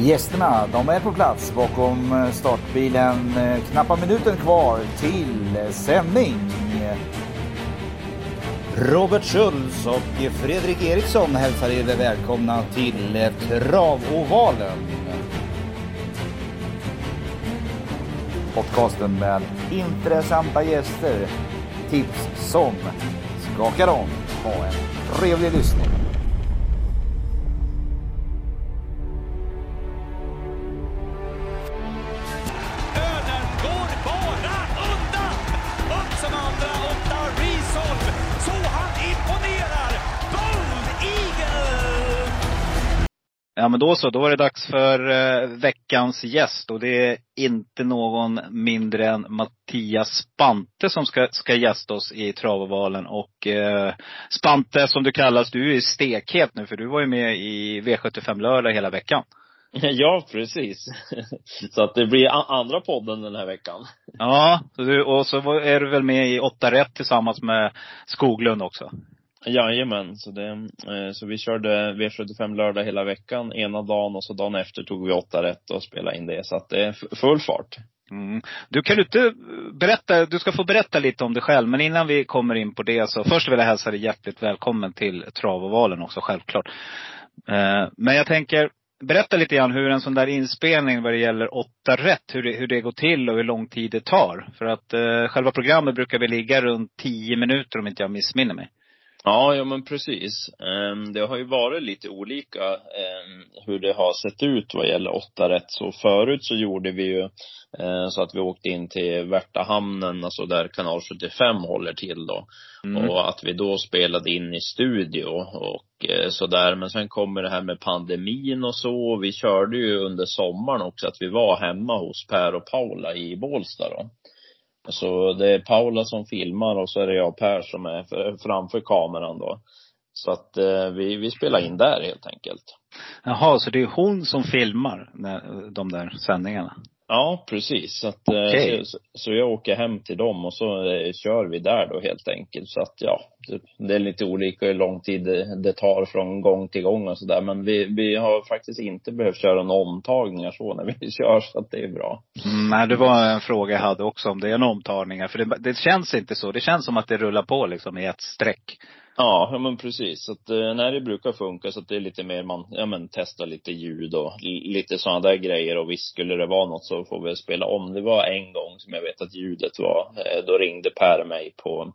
Gästerna, de är på plats bakom eh, startbilen. Eh, knappa minuten kvar till eh, sändning. Robert Schultz och Fredrik Eriksson hälsar er välkomna till Travovalen. Podcasten med intressanta gäster, tips som skakar om. Ha en trevlig lyssning. Ja men då så, då är det dags för eh, veckans gäst och det är inte någon mindre än Mattias Spante som ska, ska gästa oss i Travovalen. Och eh, Spante som du kallas, du är stekhet nu för du var ju med i V75 lördag hela veckan. Ja, precis. Så att det blir andra podden den här veckan. Ja, och så var- är du väl med i 8 rätt tillsammans med Skoglund också? Jajamän, så det, eh, så vi körde V75 lördag hela veckan, ena dagen och så dagen efter tog vi åtta rätt och spelade in det. Så att det är full fart. Mm. Du kan du inte berätta, du ska få berätta lite om dig själv. Men innan vi kommer in på det så först vill jag hälsa dig hjärtligt välkommen till Travovalen också självklart. Eh, men jag tänker, berätta lite grann hur en sån där inspelning vad det gäller åtta rätt, hur det, hur det går till och hur lång tid det tar. För att eh, själva programmet brukar väl ligga runt tio minuter om inte jag missminner mig. Ja, ja men precis. Ehm, Det har ju varit lite olika ehm, hur det har sett ut vad gäller åtta rätt. Så förut så gjorde vi ju eh, så att vi åkte in till Värtahamnen, alltså där kanal 75 håller till då. Mm. Och att vi då spelade in i studio och eh, sådär. Men sen kommer det här med pandemin och så. Vi körde ju under sommaren också att vi var hemma hos Per och Paula i Bålsta då. Så det är Paula som filmar och så är det jag och Per som är framför kameran då. Så att eh, vi, vi spelar in där helt enkelt. Jaha, så det är hon som filmar när, de där sändningarna? Ja, precis. Så, att, eh, Okej. så, så jag åker hem till dem och så eh, kör vi där då helt enkelt. Så att ja, det, är lite olika hur lång tid det, det tar från gång till gång och sådär. Men vi, vi har faktiskt inte behövt köra några omtagningar så när vi kör, så att det är bra. Mm, nej, det var en fråga jag hade också om det är några omtagningar. För det, det känns inte så. Det känns som att det rullar på liksom i ett streck. Ja, ja men precis. Så att, eh, när det brukar funka så att det är lite mer man, ja men testar lite ljud och lite sådana där grejer och visst skulle det vara något så får vi spela om. Det var en gång som jag vet att ljudet var, eh, då ringde Per mig på,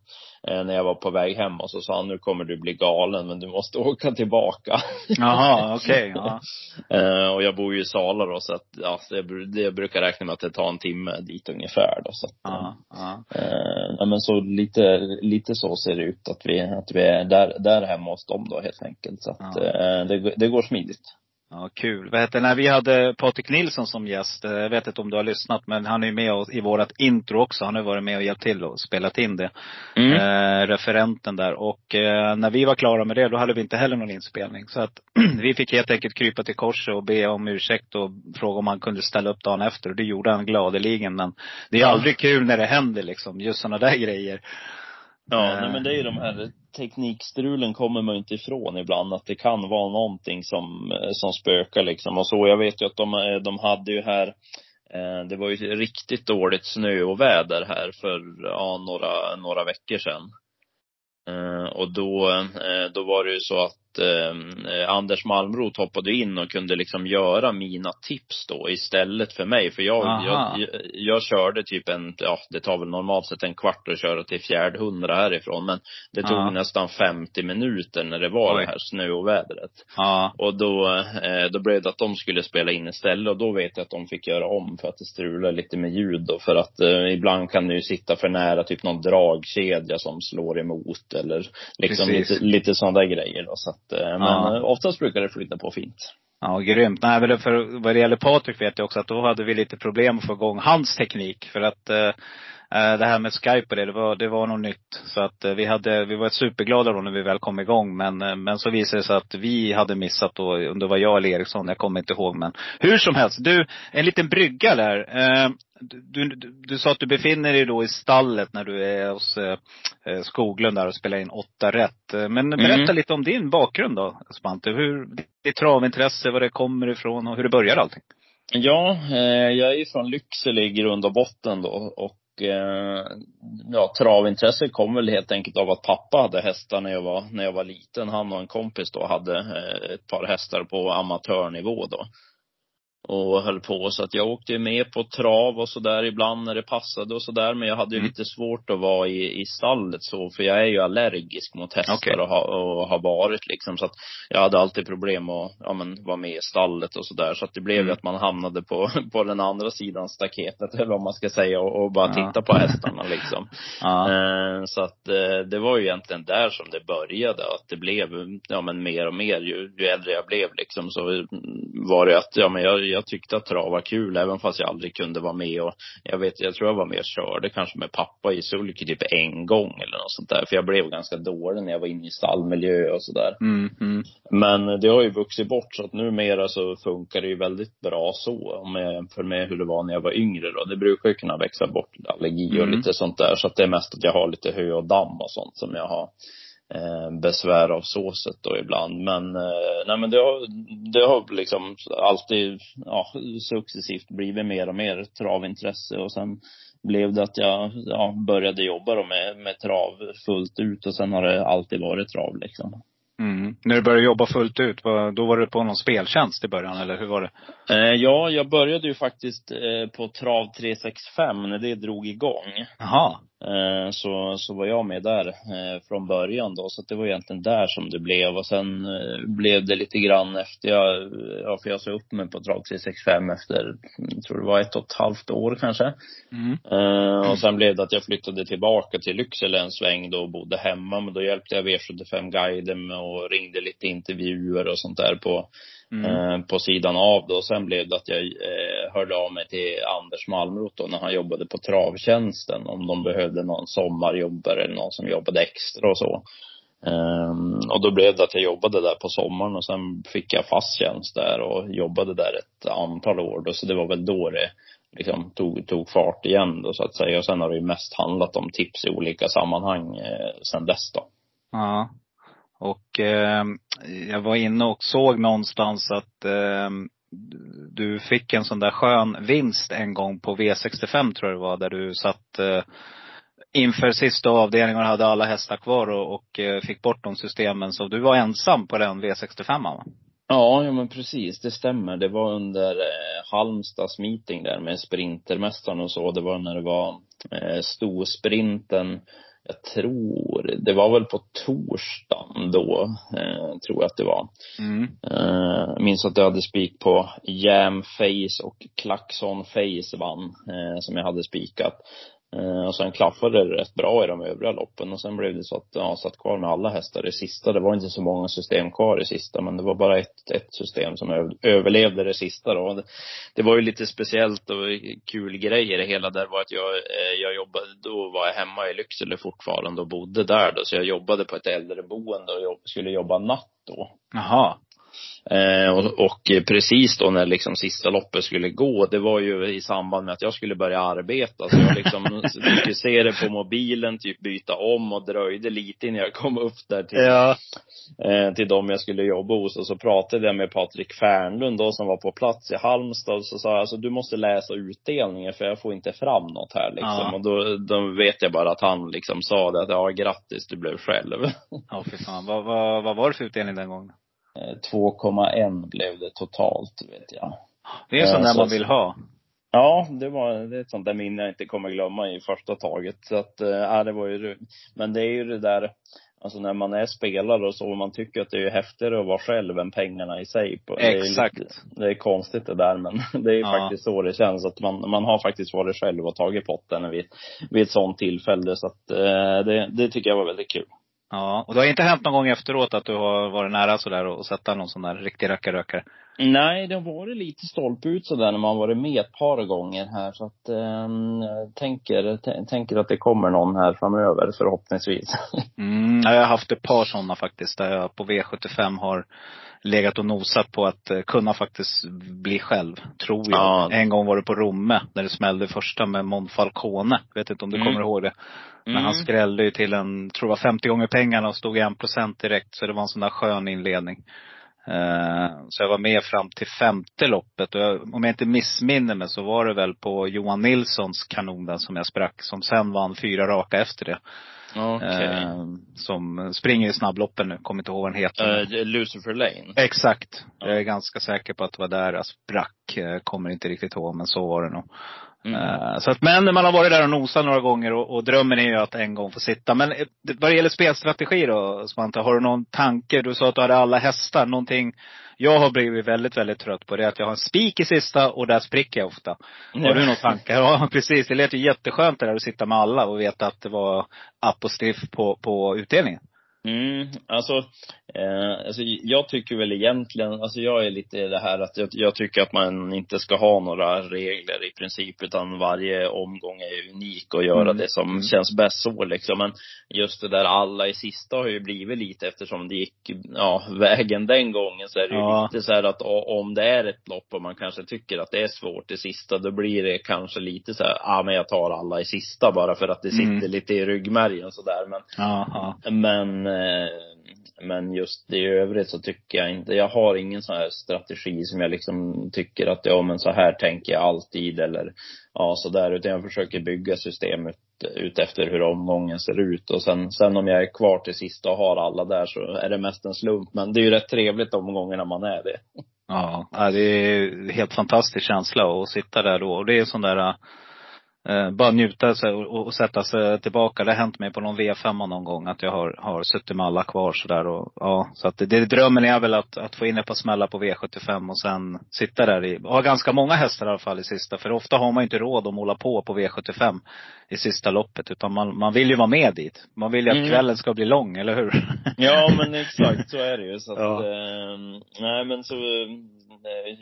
när jag var på väg hem och så sa han nu kommer du bli galen men du måste åka tillbaka. Jaha, okej. ja. Eh, och jag bor ju i Sala då så att, ja, bru- det jag brukar räkna med att det tar en timme dit ungefär då så att, Ja, ja. Eh, ja men så lite, lite så ser det ut att vi, att vi är där, där hemma hos dem då helt enkelt. Så att Ja. eh, det, det går smidigt. Ja, kul. Vad heter, när vi hade Patrik Nilsson som gäst, eh, jag vet inte om du har lyssnat, men han är ju med oss i vårat intro också. Han har varit med och hjälpt till och spelat in det. Eh, referenten där. Och eh, när vi var klara med det, då hade vi inte heller någon inspelning. Så att vi fick helt enkelt krypa till korset och be om ursäkt och fråga om han kunde ställa upp dagen efter. Och det gjorde han gladeligen. Men det är aldrig kul när det händer liksom, just sådana där grejer. Ja, Eh. nej, men det är ju de här teknikstrulen kommer man ju inte ifrån ibland. Att det kan vara någonting som, eh, som spökar liksom. Och så, jag vet ju att de, eh, de hade ju här det var ju riktigt dåligt snö och väder här för, ja, några, några veckor sedan. Och då, då var det ju så att eh, Anders Malmroth hoppade in och kunde liksom göra mina tips då istället för mig. För jag, Aha. jag, jag, jag körde typ en, ja det tar väl normalt sett en kvart att köra till fjärde hundra härifrån. Men det tog Ja. nästan 50 minuter när det var Oj. det här snöovädret. Ja. Och då, eh, då blev det att de skulle spela in istället och då vet jag att de fick göra om för att det strulade lite med ljud och för att eh, ibland kan ju sitta för nära typ någon dragkedja som slår emot eller liksom Precis. lite, lite sådana där grejer då. Så att, eh, men Ja. eh, oftast brukar det flyta på fint. Ja, grymt. Nej, men för vad det gäller Patrik vet jag också att då hade vi lite problem att få igång hans teknik. För att Eh, Det här med Skype och det, det var, det var något nytt. Så att eh, vi hade, vi var superglada då när vi väl kom igång. Men, eh, men så visade det sig att vi hade missat då, om det var jag eller Eriksson, jag kommer inte ihåg. Men hur som helst, du, en liten brygga där. Eh, Du, du, du sa att du befinner dig då i stallet när du är hos eh, eh, Skoglund där och spelar in åtta rätt. Eh, Men berätta Mm. lite om din bakgrund då, Spante. Hur, ditt travintresse, var det kommer ifrån och hur det började allting. Ja, eh, jag är ju från Lycksele i grund och botten då och eh, ja, travintresset kom väl helt enkelt av att pappa hade hästar när jag var, när jag var liten. Han och en kompis då hade eh, ett par hästar på amatörnivå då. Och höll på så att jag åkte ju med på trav och sådär ibland när det passade och sådär. Men jag hade ju Mm. lite svårt att vara i, i stallet så, för jag är ju allergisk mot hästar Okej. och, ha, och har varit liksom. Så att jag hade alltid problem att, ja men, vara med i stallet och sådär. Så att det blev Mm. ju att man hamnade på, på den andra sidan staketet eller vad man ska säga och, och bara Ja. titta på hästarna liksom. Ja. Eh, Så att eh, det var ju egentligen där som det började. Att det blev, ja men mer och mer. Ju, ju äldre jag blev liksom så var det att, ja men jag, jag tyckte att trav var kul. Även fast jag aldrig kunde vara med och jag vet, jag tror jag var med och körde kanske med pappa i sulky typ en gång eller något sånt där. För jag blev ganska dålig när jag var inne i stallmiljö och sådär. Mm, mm. Men det har ju vuxit bort så att numera så funkar det ju väldigt bra så. Om jag jämför med hur det var när jag var yngre då. Det brukar ju kunna växa bort allergi och Mm. lite sånt där. Så att det är mest att jag har lite hö och damm och sånt som jag har besvär av såset då ibland. Men, eh, nej men det har, det har liksom alltid, ja, successivt blivit mer och mer travintresse och sen blev det att jag, ja, började jobba då med, med trav fullt ut och sen har det alltid varit trav liksom. Mm. När du började jobba fullt ut, då var du på någon speltjänst i början eller hur var det? Eh, ja, jag började ju faktiskt eh, på Trav 365 när det drog igång. Jaha. Eh, så, så var jag med där eh, från början då. Så det var egentligen där som det blev. Och sen eh, blev det lite grann efter jag, ja för jag sa upp mig på Trav 365 efter, tror det var ett och ett halvt år kanske. Mm. Och sen blev det att jag flyttade tillbaka till Lycksele en sväng då och bodde hemma. Men då hjälpte jag V75-guiden med och ringde lite intervjuer och sånt där på, Mm. eh, på sidan av då. Sen blev det att jag eh, hörde av mig till Anders Malmroth då när han jobbade på Travtjänsten om de behövde någon sommarjobbare eller någon som jobbade extra och så. Ehm, och då blev det att jag jobbade där på sommaren och sen fick jag fast tjänst där och jobbade där ett antal år då. Så det var väl då det liksom tog, tog fart igen då så att säga. Och sen har det ju mest handlat om tips i olika sammanhang eh, sen dess då. Ja. Och eh, jag var inne och såg någonstans att eh, du fick en sån där skön vinst en gång på V65 tror jag det var, där du satt eh, inför sista avdelningen och hade alla hästar kvar och, och eh, fick bort de systemen. Så du var ensam på den V65 va? Ja, ja men precis, det stämmer. Det var under eh, Halmstads meeting där med Sprintermästaren och så. Det var när det var eh, storsprinten. Jag tror, det var väl på torsdagen då, eh, tror jag att det var. Mm. Eh, minns att jag hade spik på Jam Face och Klaxon Face vann, eh, som jag hade spikat. Eh, och sen klaffade det rätt bra i de övriga loppen och sen blev det så att jag satt kvar med alla hästar i sista. Det var inte så många system kvar i sista men det var bara ett, ett system som överlevde det sista då. Det, det var ju lite speciellt och kul grejer det hela där var att jag, eh, jag jobbade, då var jag hemma i Lycksele fortfarande och bodde där då. Så jag jobbade på ett äldreboende och jobb, skulle jobba natt då. Jaha. Eh, och, och precis då när liksom sista loppet skulle gå, det var ju i samband med att jag skulle börja arbeta. Så jag liksom det på mobilen, typ byta om och dröjde lite innan jag kom upp där till, Ja. eh, till dem jag skulle jobba hos. Och så pratade jag med Patrik Fernlund då som var på plats i Halmstad. Och så sa jag, alltså du måste läsa utdelningen för jag får inte fram något här liksom. Ja. Och då, då vet jag bara att han liksom sa det att, ja grattis du blev själv. Ja, fy fan. Vad, vad, vad var det för utdelning den gången? Eh, 2,1 blev det totalt, vet jag. Det är en sån Eh, där så- man vill ha. Ja, det var det är ett sånt där minne jag inte kommer glömma i första taget. Så att, eh, ja, det var ju Men det är ju det där, alltså när man är spelare och så, man tycker att det är häftigare att vara själv än pengarna i sig. På, det är Exakt. Lite, det är konstigt det där, men det är ju Ja. faktiskt så det känns. Att man, man har faktiskt varit själv och tagit potten vid, vid ett sånt tillfälle. Så att, eh, det, det tycker jag var väldigt kul. Ja, och det har inte hänt någon gång efteråt att du har varit nära sådär och sätta någon sån där riktig rackarrökare? Nej, det har varit lite stolpe ut sådär när man varit med ett par gånger här. Så att, eh, tänker, tänker att det kommer någon här framöver förhoppningsvis. Mm, jag har haft ett par sådana faktiskt, där jag på V75 har legat och nosat på att eh, kunna faktiskt bli själv, tror jag. Ja. En gång var det på Romme, när det smällde första med Monfalcone. Vet inte om du Mm. kommer ihåg det? Men Mm. han skrällde ju till en, tror det var 50 gånger pengarna och stod i en procent direkt. Så det var en sån där skön inledning. Eh, Så jag var med fram till femte loppet och jag, om jag inte missminner mig så var det väl på Johan Nilssons kanon som jag sprack. Som sen vann fyra raka efter det. Okej. Eh, Som springer i snabbloppen nu, kommer inte ihåg vad den heter. Är Lucifer Lane. Exakt. Ja. Jag är ganska säker på att det var där jag sprack. Kommer inte riktigt ihåg, men så var det nog. Mm. Eh, Så att, men man har varit där och nosat några gånger och, och drömmen är ju att en gång få sitta. Men eh, vad det gäller spelstrategi då, Svante, har du någon tanke? Du sa att du hade alla hästar. Någonting jag har blivit väldigt, väldigt trött på det att jag har en spik i sista och där spricker jag ofta. Har du några tankar? Ja, precis. Det lät ju jätteskönt det där att sitta med alla och veta att det var stiff på, på utdelningen. Mm, alltså, eh, alltså, jag tycker väl egentligen, alltså jag är lite i det här att jag, jag tycker att man inte ska ha några regler i princip, utan varje omgång är unik och göra Mm. det som känns bäst så liksom. Men just det där alla i sista har ju blivit lite eftersom det gick, ja, vägen den gången så är det ju Ja. lite så att om det är ett lopp och man kanske tycker att det är svårt i sista, då blir det kanske lite så här, ja ah, men jag tar alla i sista bara för att det sitter Mm. lite i ryggmärgen sådär. Men ja. men, eh, men just i övrigt så tycker jag inte, jag har ingen sån här strategi som jag liksom tycker att, ja men så här tänker jag alltid eller ja sådär. Utan jag försöker bygga systemet ut, efter hur omgången ser ut. Och sen, sen om jag är kvar till sista och har alla där så är det mest en slump. Men det är ju rätt trevligt de gångerna man är det. Ja, ja, det är en helt fantastisk känsla att sitta där då. Och det är sån där, eh, bara njuta sig och, och sätta sig tillbaka. Det har hänt mig på någon V5 någon gång att jag har, har suttit med alla kvar sådär och ja. Så att det, det, drömmen är väl att, att få in ett par smällar på V75 och sen sitta där i, ha ganska många hästar i alla fall i sista. För ofta har man inte råd att måla på på V75 i sista loppet. Utan man, man vill ju vara med dit. Man vill ju att Mm. kvällen ska bli lång, eller hur? Ja men exakt, så är det ju. Så att, Ja. eh, nej men så,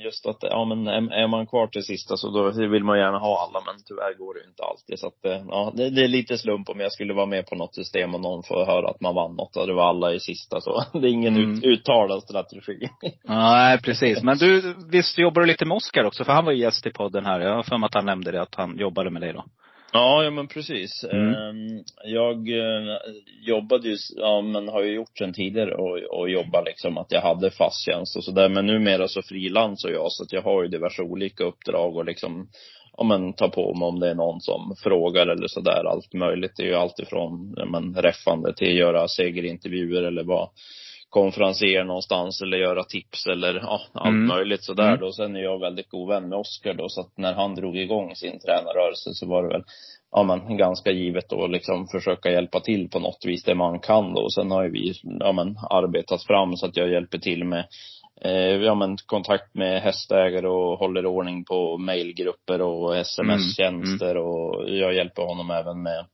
just att, ja men är, är man kvar till sista så då vill man gärna ha alla men tyvärr går det ju inte alltid. Så att, eh, ja det, det är lite slump om jag skulle vara med på något system och någon får höra att man vann något och det var alla i sista så. Det är ingen Mm. ut, uttalad strategi. Nej, precis. Men du, visst jobbar du lite med Oskar också? För han var ju gäst i podden här. Jag har för mig att han nämnde det, att han jobbade med dig då. Ja, ja men precis. Mm. Ehm, Jag eh, jobbade ju, ja men har ju gjort sen tidigare och, och jobbat liksom att jag hade fast tjänst och sådär. Men numera så frilansar jag så att jag har ju diverse olika uppdrag och liksom ja men ta på mig om det är någon som frågar eller sådär. Allt möjligt. Det är ju allt ifrån ja, men, räffande till göra segerintervjuer eller vara konferenser någonstans eller göra tips eller ja, allt Mm. möjligt sådär Mm. då. Sen är jag väldigt god vän med Oskar då så att när han drog igång sin tränarrörelse så var det väl ja men ganska givet då liksom försöka hjälpa till på något vis det man kan då. Sen har ju vi ja men arbetat fram så att jag hjälper till med eh, ja men kontakt med hästägare och håller ordning på mailgrupper och sms-tjänster och jag hjälper honom även med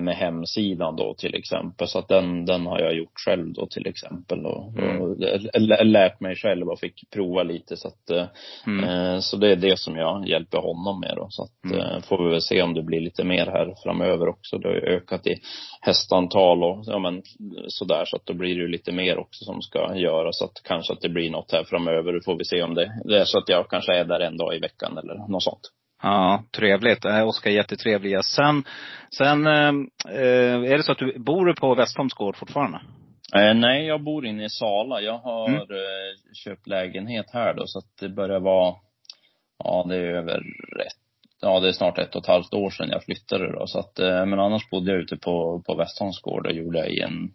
med hemsidan då till exempel. Så att den, den har jag gjort själv då till exempel och, Mm. och lä- lärt mig själv och fick prova lite så att eh, Mm. Eh, Så det är det som jag hjälper honom med då. Så att, Mm. eh, får vi väl se om det blir lite mer här framöver också. Det har ju ökat i hästantal och ja men sådär. Så att då blir det ju lite mer också som ska göras. Så att kanske att det blir något här framöver. Då får vi se om det, det är så att jag kanske är där en dag i veckan eller något sånt. Ja, trevligt. Oskar är jättetrevlig. Ja, Sen, sen eh, eh, är det så att du bor på Westholms gård fortfarande? Eh, nej, jag bor inne i Sala. Jag har Mm. köpt lägenhet här då. Så att det börjar vara, ja det är över ett, ja det är snart ett och ett halvt år sedan jag flyttade då. Så att, men annars bodde jag ute på, på Westholms gård och gjorde jag i en,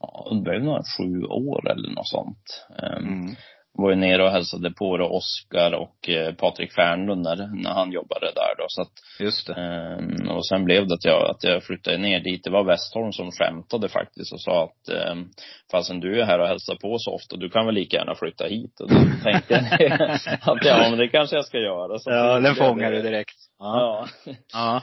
ja det blev nog sju år eller något sånt. Eh, Mm. Var ju nere och hälsade på då Oskar och eh, Patrik Fernlund när, när han jobbade där då. Så att, Just det. Ehm, och sen blev det att jag, att jag flyttade ner dit. Det var Westholm som skämtade faktiskt och sa att um, fastän du är här och hälsar på så ofta, du kan väl lika gärna flytta hit. Och då tänkte jag att ja, men det kanske jag ska göra. Så Ja, den fångar du direkt. Ja. Ja. ja.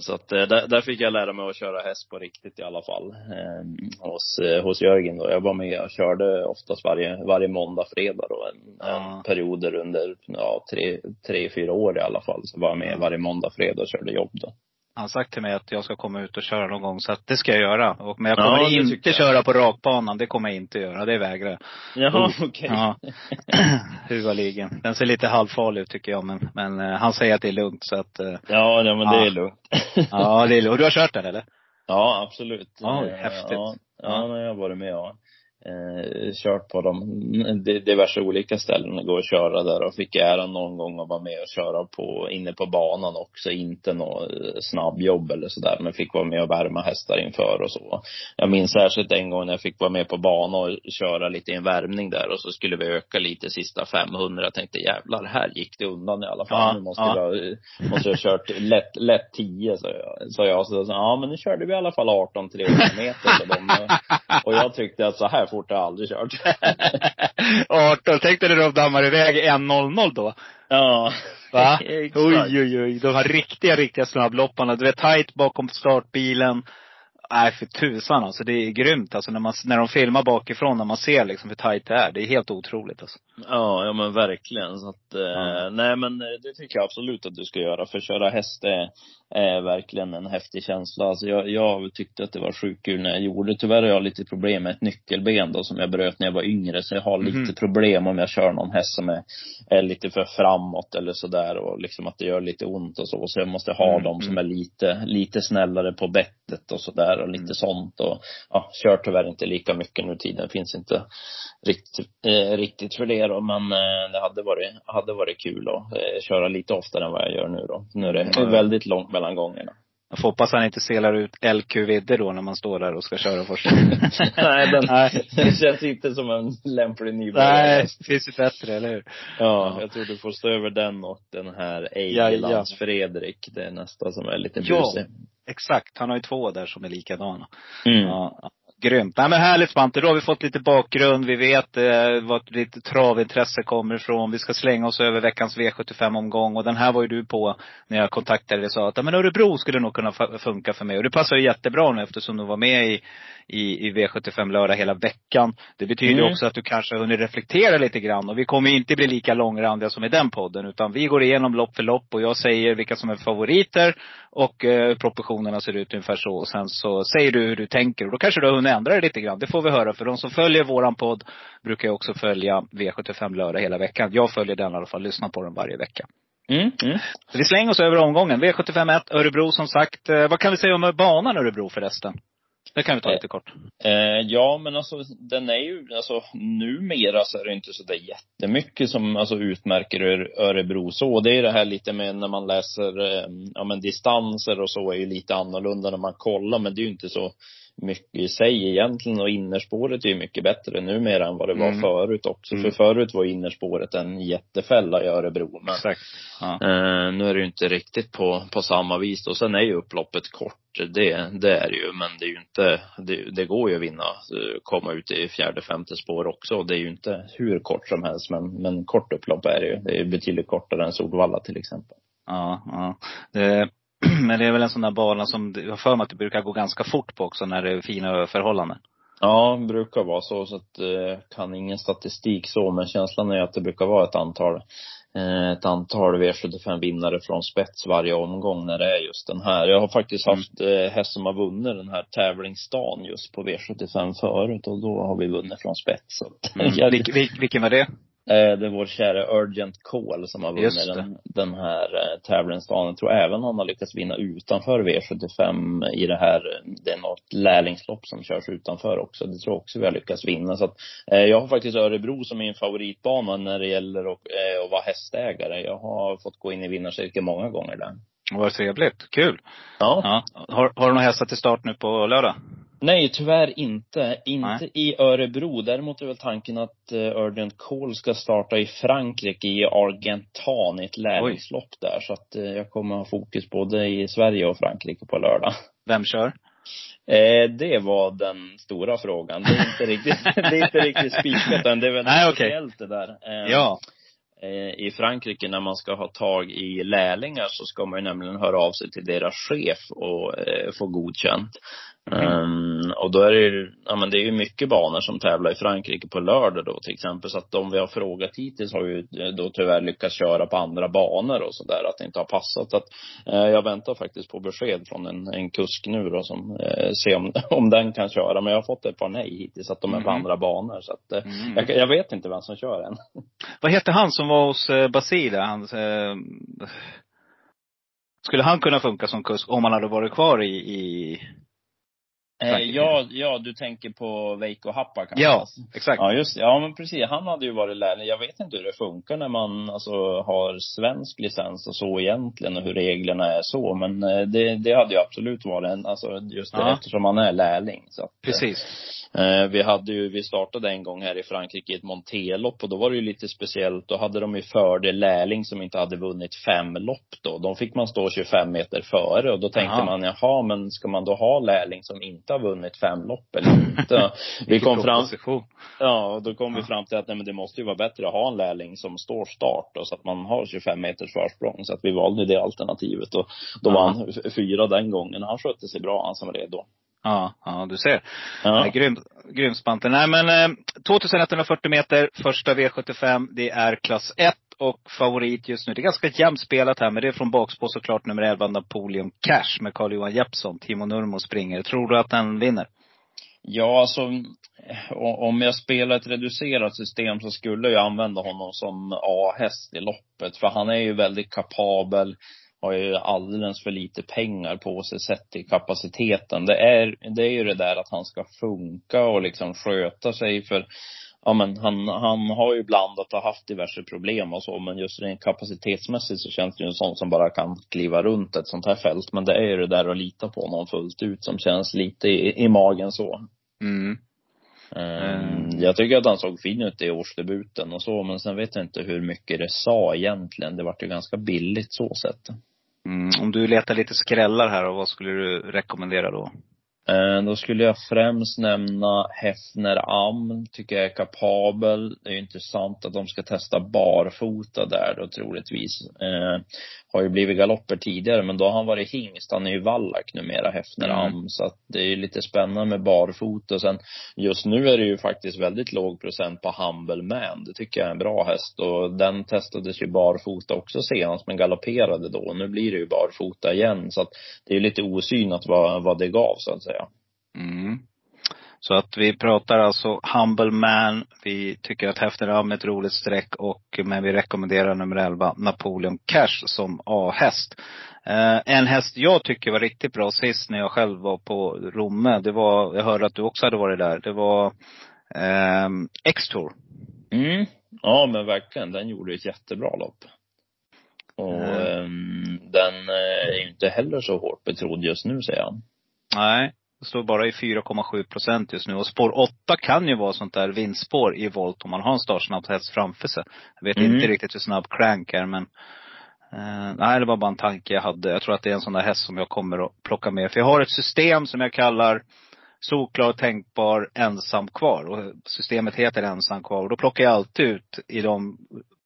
Så att eh, där, där fick jag lära mig att köra häst på riktigt i alla fall. Eh, hos, hos Jörgen då. Jag var med och körde oftast varje, varje måndag, fredag då. En, Ja. en perioder under, ja, tre, tre, fyra år i alla fall. Så var jag med varje måndag, fredag och körde jobb då. Han sagt till mig att jag ska komma ut och köra någon gång, så att det ska jag göra. Och, men jag Ja, kommer det inte jag. köra på rakbanan. Det kommer jag inte göra. Det vägrar jag. Jaha, okej. Ja. Huvaligen. Den ser lite halvfarlig ut tycker jag, men, men eh, han säger att det är lugnt så att, eh, Ja, ja, men det Ja. är lugnt. ja det är lugnt. Och du har kört den eller? Ja, absolut. Oj, Eh, häftigt. Ja, Ja. ja jag har varit med och eh, kört på de di- diverse olika ställen och gå och köra där och fick äran någon gång att vara med och köra på, inne på banan också. Inte något eh, snabbjobb eller sådär, men fick vara med och värma hästar inför och så. Jag minns särskilt en gång när jag fick vara med på banan och köra lite i en värmning där och så skulle vi öka lite sista 500. Jag tänkte jävlar, här gick det undan i alla fall. Ja, nu måste ja. jag, måste jag ha kört lätt, lätt 10 sa jag. Så jag så, ja men nu körde vi i alla fall 18 300 meter så de, Och jag tyckte att så här fort har jag aldrig kört. 18. Tänkte du de dammar iväg 1.00 då? Ja. Va? Oj, oj, oj. De har riktiga, riktiga snabblopparna. Du vet, tight bakom startbilen. Nej, för tusan alltså. Det är grymt alltså när, man, när de filmar bakifrån, när man ser liksom hur tight det är. Det är helt otroligt alltså. Ja, ja men verkligen. Så att, eh, Ja. nej men eh, det tycker jag absolut att du ska göra. För köra häst är, är verkligen en häftig känsla. Alltså jag, jag tyckte att det var sjukt kul när jag gjorde. Tyvärr har jag lite problem med ett nyckelben då som jag bröt när jag var yngre. Så jag har lite Mhm. problem om jag kör någon häst som är, är lite för framåt eller sådär. Och liksom att det gör lite ont och så. Så jag måste ha Mm, dem som mm. är lite, lite snällare på bettet och sådär. Och lite Mm. sånt. Och ja, kör tyvärr inte lika mycket nu. Tiden finns inte riktigt, eh, riktigt för det då. Men eh, det hade varit, hade varit kul att eh, köra lite oftare än vad jag gör nu då. Nu är det Mm. väldigt långt mellan gångerna. Jag får hoppas han inte selar ut LQ Vidde då när man står där och ska köra först. Nej, den, Nej. det känns inte som en lämplig nybörjare. Nej, det finns ju bättre, eller hur? Ja, jag tror du får stå över den och den här Eigelands Fredrik. Det är nästa som är lite Ja. busig. Exakt. Han har ju två där som är likadana. Mm. Ja, ja. Grymt. Nej men härligt Svante. Då har vi fått lite bakgrund. Vi vet eh, vart ditt travintresse kommer ifrån. Vi ska slänga oss över veckans V75-omgång. Och den här var ju du på när jag kontaktade dig och sa att "Ja, men Örebro skulle nog kunna funka för mig. Och det passar ju jättebra nu eftersom du var med i, i, i V75 lördag hela veckan. Det betyder Mm. också att du kanske har hunnit reflektera lite grann. Och vi kommer ju inte bli lika långrandiga som i den podden. Utan vi går igenom lopp för lopp och jag säger vilka som är favoriter. Och eh, proportionerna ser ut ungefär så. Och sen så säger du hur du tänker. Och då kanske du har hunnit ändra dig lite grann. Det får vi höra. För de som följer våran podd brukar ju också följa V75 lördag hela veckan. Jag följer den i alla fall. Lyssnar på den varje vecka. Mm. Mm. Så vi slänger oss över omgången. V75 1, Örebro som sagt. Eh, vad kan vi säga om banan Örebro förresten? Det kan vi ta Eh, lite kort. Eh, ja, men alltså den är ju, alltså numera så är det inte så där jättemycket som alltså utmärker Ör- Örebro så. Det är det här lite med när man läser, eh, ja men distanser och så är ju lite annorlunda när man kollar, men det är ju inte så mycket i sig egentligen och innerspåret är ju mycket bättre numera än vad det var Mm. förut också. Mm. För förut var innerspåret en jättefälla i Örebro. Men Exakt. Ja. Eh, nu är det ju inte riktigt på, på samma vis. Och sen är ju upploppet kort. Det, det är det ju. Men det är ju inte, det, det går ju att vinna, eh, komma ut i fjärde, femte spår också. Det är ju inte hur kort som helst. Men, men kort upplopp är det ju. Det är betydligt kortare än Solvalla till exempel. Ja, ja. Det, men det är väl en sån där bana som, jag har för mig att det brukar gå ganska fort på också när det är fina förhållanden. Ja, det brukar vara så. Så att, eh, kan ingen statistik så. Men känslan är att det brukar vara ett antal eh, ett antal V75-vinnare från spets varje omgång när det är just den här. Jag har faktiskt Mm. haft eh, häst som har vunnit den här tävlingsdagen just på V75 förut och då har vi vunnit från spets. Så Mm. vilk, vilken var det? Eh, det är vår kära Urgent Call som har vunnit den, den här eh, tävlingsdagen. Jag tror även han har lyckats vinna utanför V75 i det här, det är något lärlingslopp som körs utanför också. Det tror jag också vi har lyckats vinna. Så att, eh, jag har faktiskt Örebro som min favoritbana när det gäller att, eh, att vara hästägare. Jag har fått gå in i vinnarcirkeln många gånger där. Vad trevligt. Kul. Ja. Ja. Har, har du några hästar till start nu på lördag? Nej, tyvärr inte. Inte Nej. i Örebro. Däremot är väl tanken att uh, Urgent Call ska starta i Frankrike, i Argentan, i ett lärlingslopp där. Så att eh, jag kommer ha fokus både i Sverige och Frankrike på lördag. Vem kör? Eh, det var den stora frågan. Det är inte riktigt, det är inte riktigt spikat än. Det är väl Nej, speciellt det där. Eh, Ja. eh, i Frankrike när man ska ha tag i lärlingar så ska man ju nämligen höra av sig till deras chef och eh, få godkänt. Um, och då är det ju, ja men det är ju mycket banor som tävlar i Frankrike på lördag då till exempel. Så att de vi har frågat hittills har ju då tyvärr lyckats köra på andra banor och sådär. Att det inte har passat. Så att, eh, jag väntar faktiskt på besked från en, en kusk nu då som, eh, ser om, om den kan köra. Men jag har fått ett par nej hittills att de är på Mhm. andra banor. Så att, eh, Mm. jag, jag vet inte vem som kör än. Vad hette han som var hos eh, Basile? Han, eh, skulle han kunna funka som kusk om han hade varit kvar i, i Eh, ja, ja, du tänker på Veikko Happa kanske? Ja, exakt. Ja, just. Ja, men precis. Han hade ju varit lärling. Jag vet inte hur det funkar när man alltså har svensk licens och så egentligen och hur reglerna är så. Men eh, det, det hade ju absolut varit en, alltså just det, Ja. eftersom han är lärling. Så att, eh, Precis. Eh, vi hade ju, vi startade en gång här i Frankrike i ett montelopp och då var det ju lite speciellt. Då hade de ju fördel lärling som inte hade vunnit fem lopp då. De fick man stå 25 meter före och då tänkte Jaha. man, jaha, men ska man då ha lärling som inte har vunnit fem lopp eller inte? vi kom fram, ja, då kom vi Ja. fram till att nej, men det måste ju vara bättre att ha en lärling som står start då, så att man har 25 meters försprång. Så att vi valde det alternativet och då Ja. var han fyra den gången. Han skötte sig bra, han som red då. Ja, ja du ser. Ja. Grym, grym Spante. Nej men eh, 2140 meter, första V75. Det är klass 1 och favorit just nu. Det är ganska jämnt spelat här, men det är från bakspår såklart nummer 11 Napoleon Cash med Carl-Johan Jeppsson. Timo Nurmo springer. Tror du att den vinner? Ja, alltså om jag spelar ett reducerat system så skulle jag använda honom som A-häst i loppet. För han är ju väldigt kapabel, har ju alldeles för lite pengar på sig sett till kapaciteten. Det är, det är ju det där att han ska funka och liksom sköta sig för Ja men han, han har ju blandat och haft diverse problem och så men just rent kapacitetsmässigt så känns det ju en sån som bara kan kliva runt ett sånt här fält. Men det är ju det där att lita på honom fullt ut som känns lite i, i magen så. Mm. Mm. Jag tycker att han såg fin ut i årsdebuten och så, men sen vet jag inte hur mycket det sa egentligen. Det vart ju ganska billigt så sett. Mm. Om du letar lite skrällar här, och vad skulle du rekommendera då? Eh, Då skulle jag främst nämna Hefner Am, tycker jag är kapabel. Det är ju intressant att de ska testa barfota där då troligtvis. Eh, har ju blivit galopper tidigare, men då har han varit hingst. Han är ju vallack numera, Hefner Mm. Am. Så att det är ju lite spännande med barfota. Sen just nu är det ju faktiskt väldigt låg procent på Humble Man. Det tycker jag är en bra häst. Och den testades ju barfota också senast, men galopperade då. Nu blir det ju barfota igen. Så att det är lite osynat vad, vad det gav så att säga. Mm. Så att vi pratar alltså Humble Man. Vi tycker att Häftenram är ett roligt streck och, men vi rekommenderar nummer 11 Napoleon Cash som A-häst. Eh, en häst jag tycker var riktigt bra sist när jag själv var på Romme, det var, jag hörde att du också hade varit där, det var eh, X-Tour. Mm. Ja men verkligen, den gjorde ett jättebra lopp. Och Mm. ehm, den eh, är ju inte heller så hårt betrodd just nu säger han. Nej, står bara i 4,7 procent just nu. Och spår 8 kan ju vara sånt där vinstspår i volt om man har en startsnabb häst framför sig. Jag vet Mm. inte riktigt hur snabb Crank är men eh, nej, det var bara en tanke jag hade. Jag tror att det är en sån där häst som jag kommer att plocka med. För jag har ett system som jag kallar solklar, tänkbar, ensam kvar. Och systemet heter ensam kvar. Och då plockar jag alltid ut i de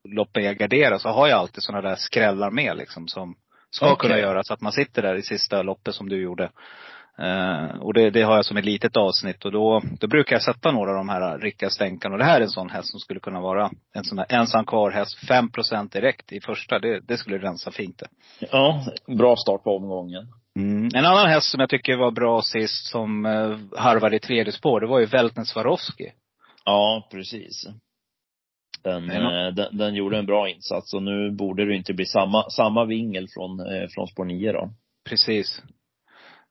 loppen jag garderar så har jag alltid såna där skrällar med liksom som ska Okej. kunna göra så att man sitter där i sista loppet som du gjorde. Eh, och det, det har jag som ett litet avsnitt och då, då brukar jag sätta några av de här riktiga stänkarna. Och det här är en sån häst som skulle kunna vara en sån här ensam kvar häst. 5 direkt i första. Det, det skulle rensa fint det. Ja, bra start på omgången. Mm. En annan häst som jag tycker var bra sist som eh, harvade i tredje spår, det var ju Velten Swarovski. Ja, precis. Den, eh, den, den gjorde en bra insats och nu borde det inte bli samma, samma vingel från, från spår 9 då. Precis.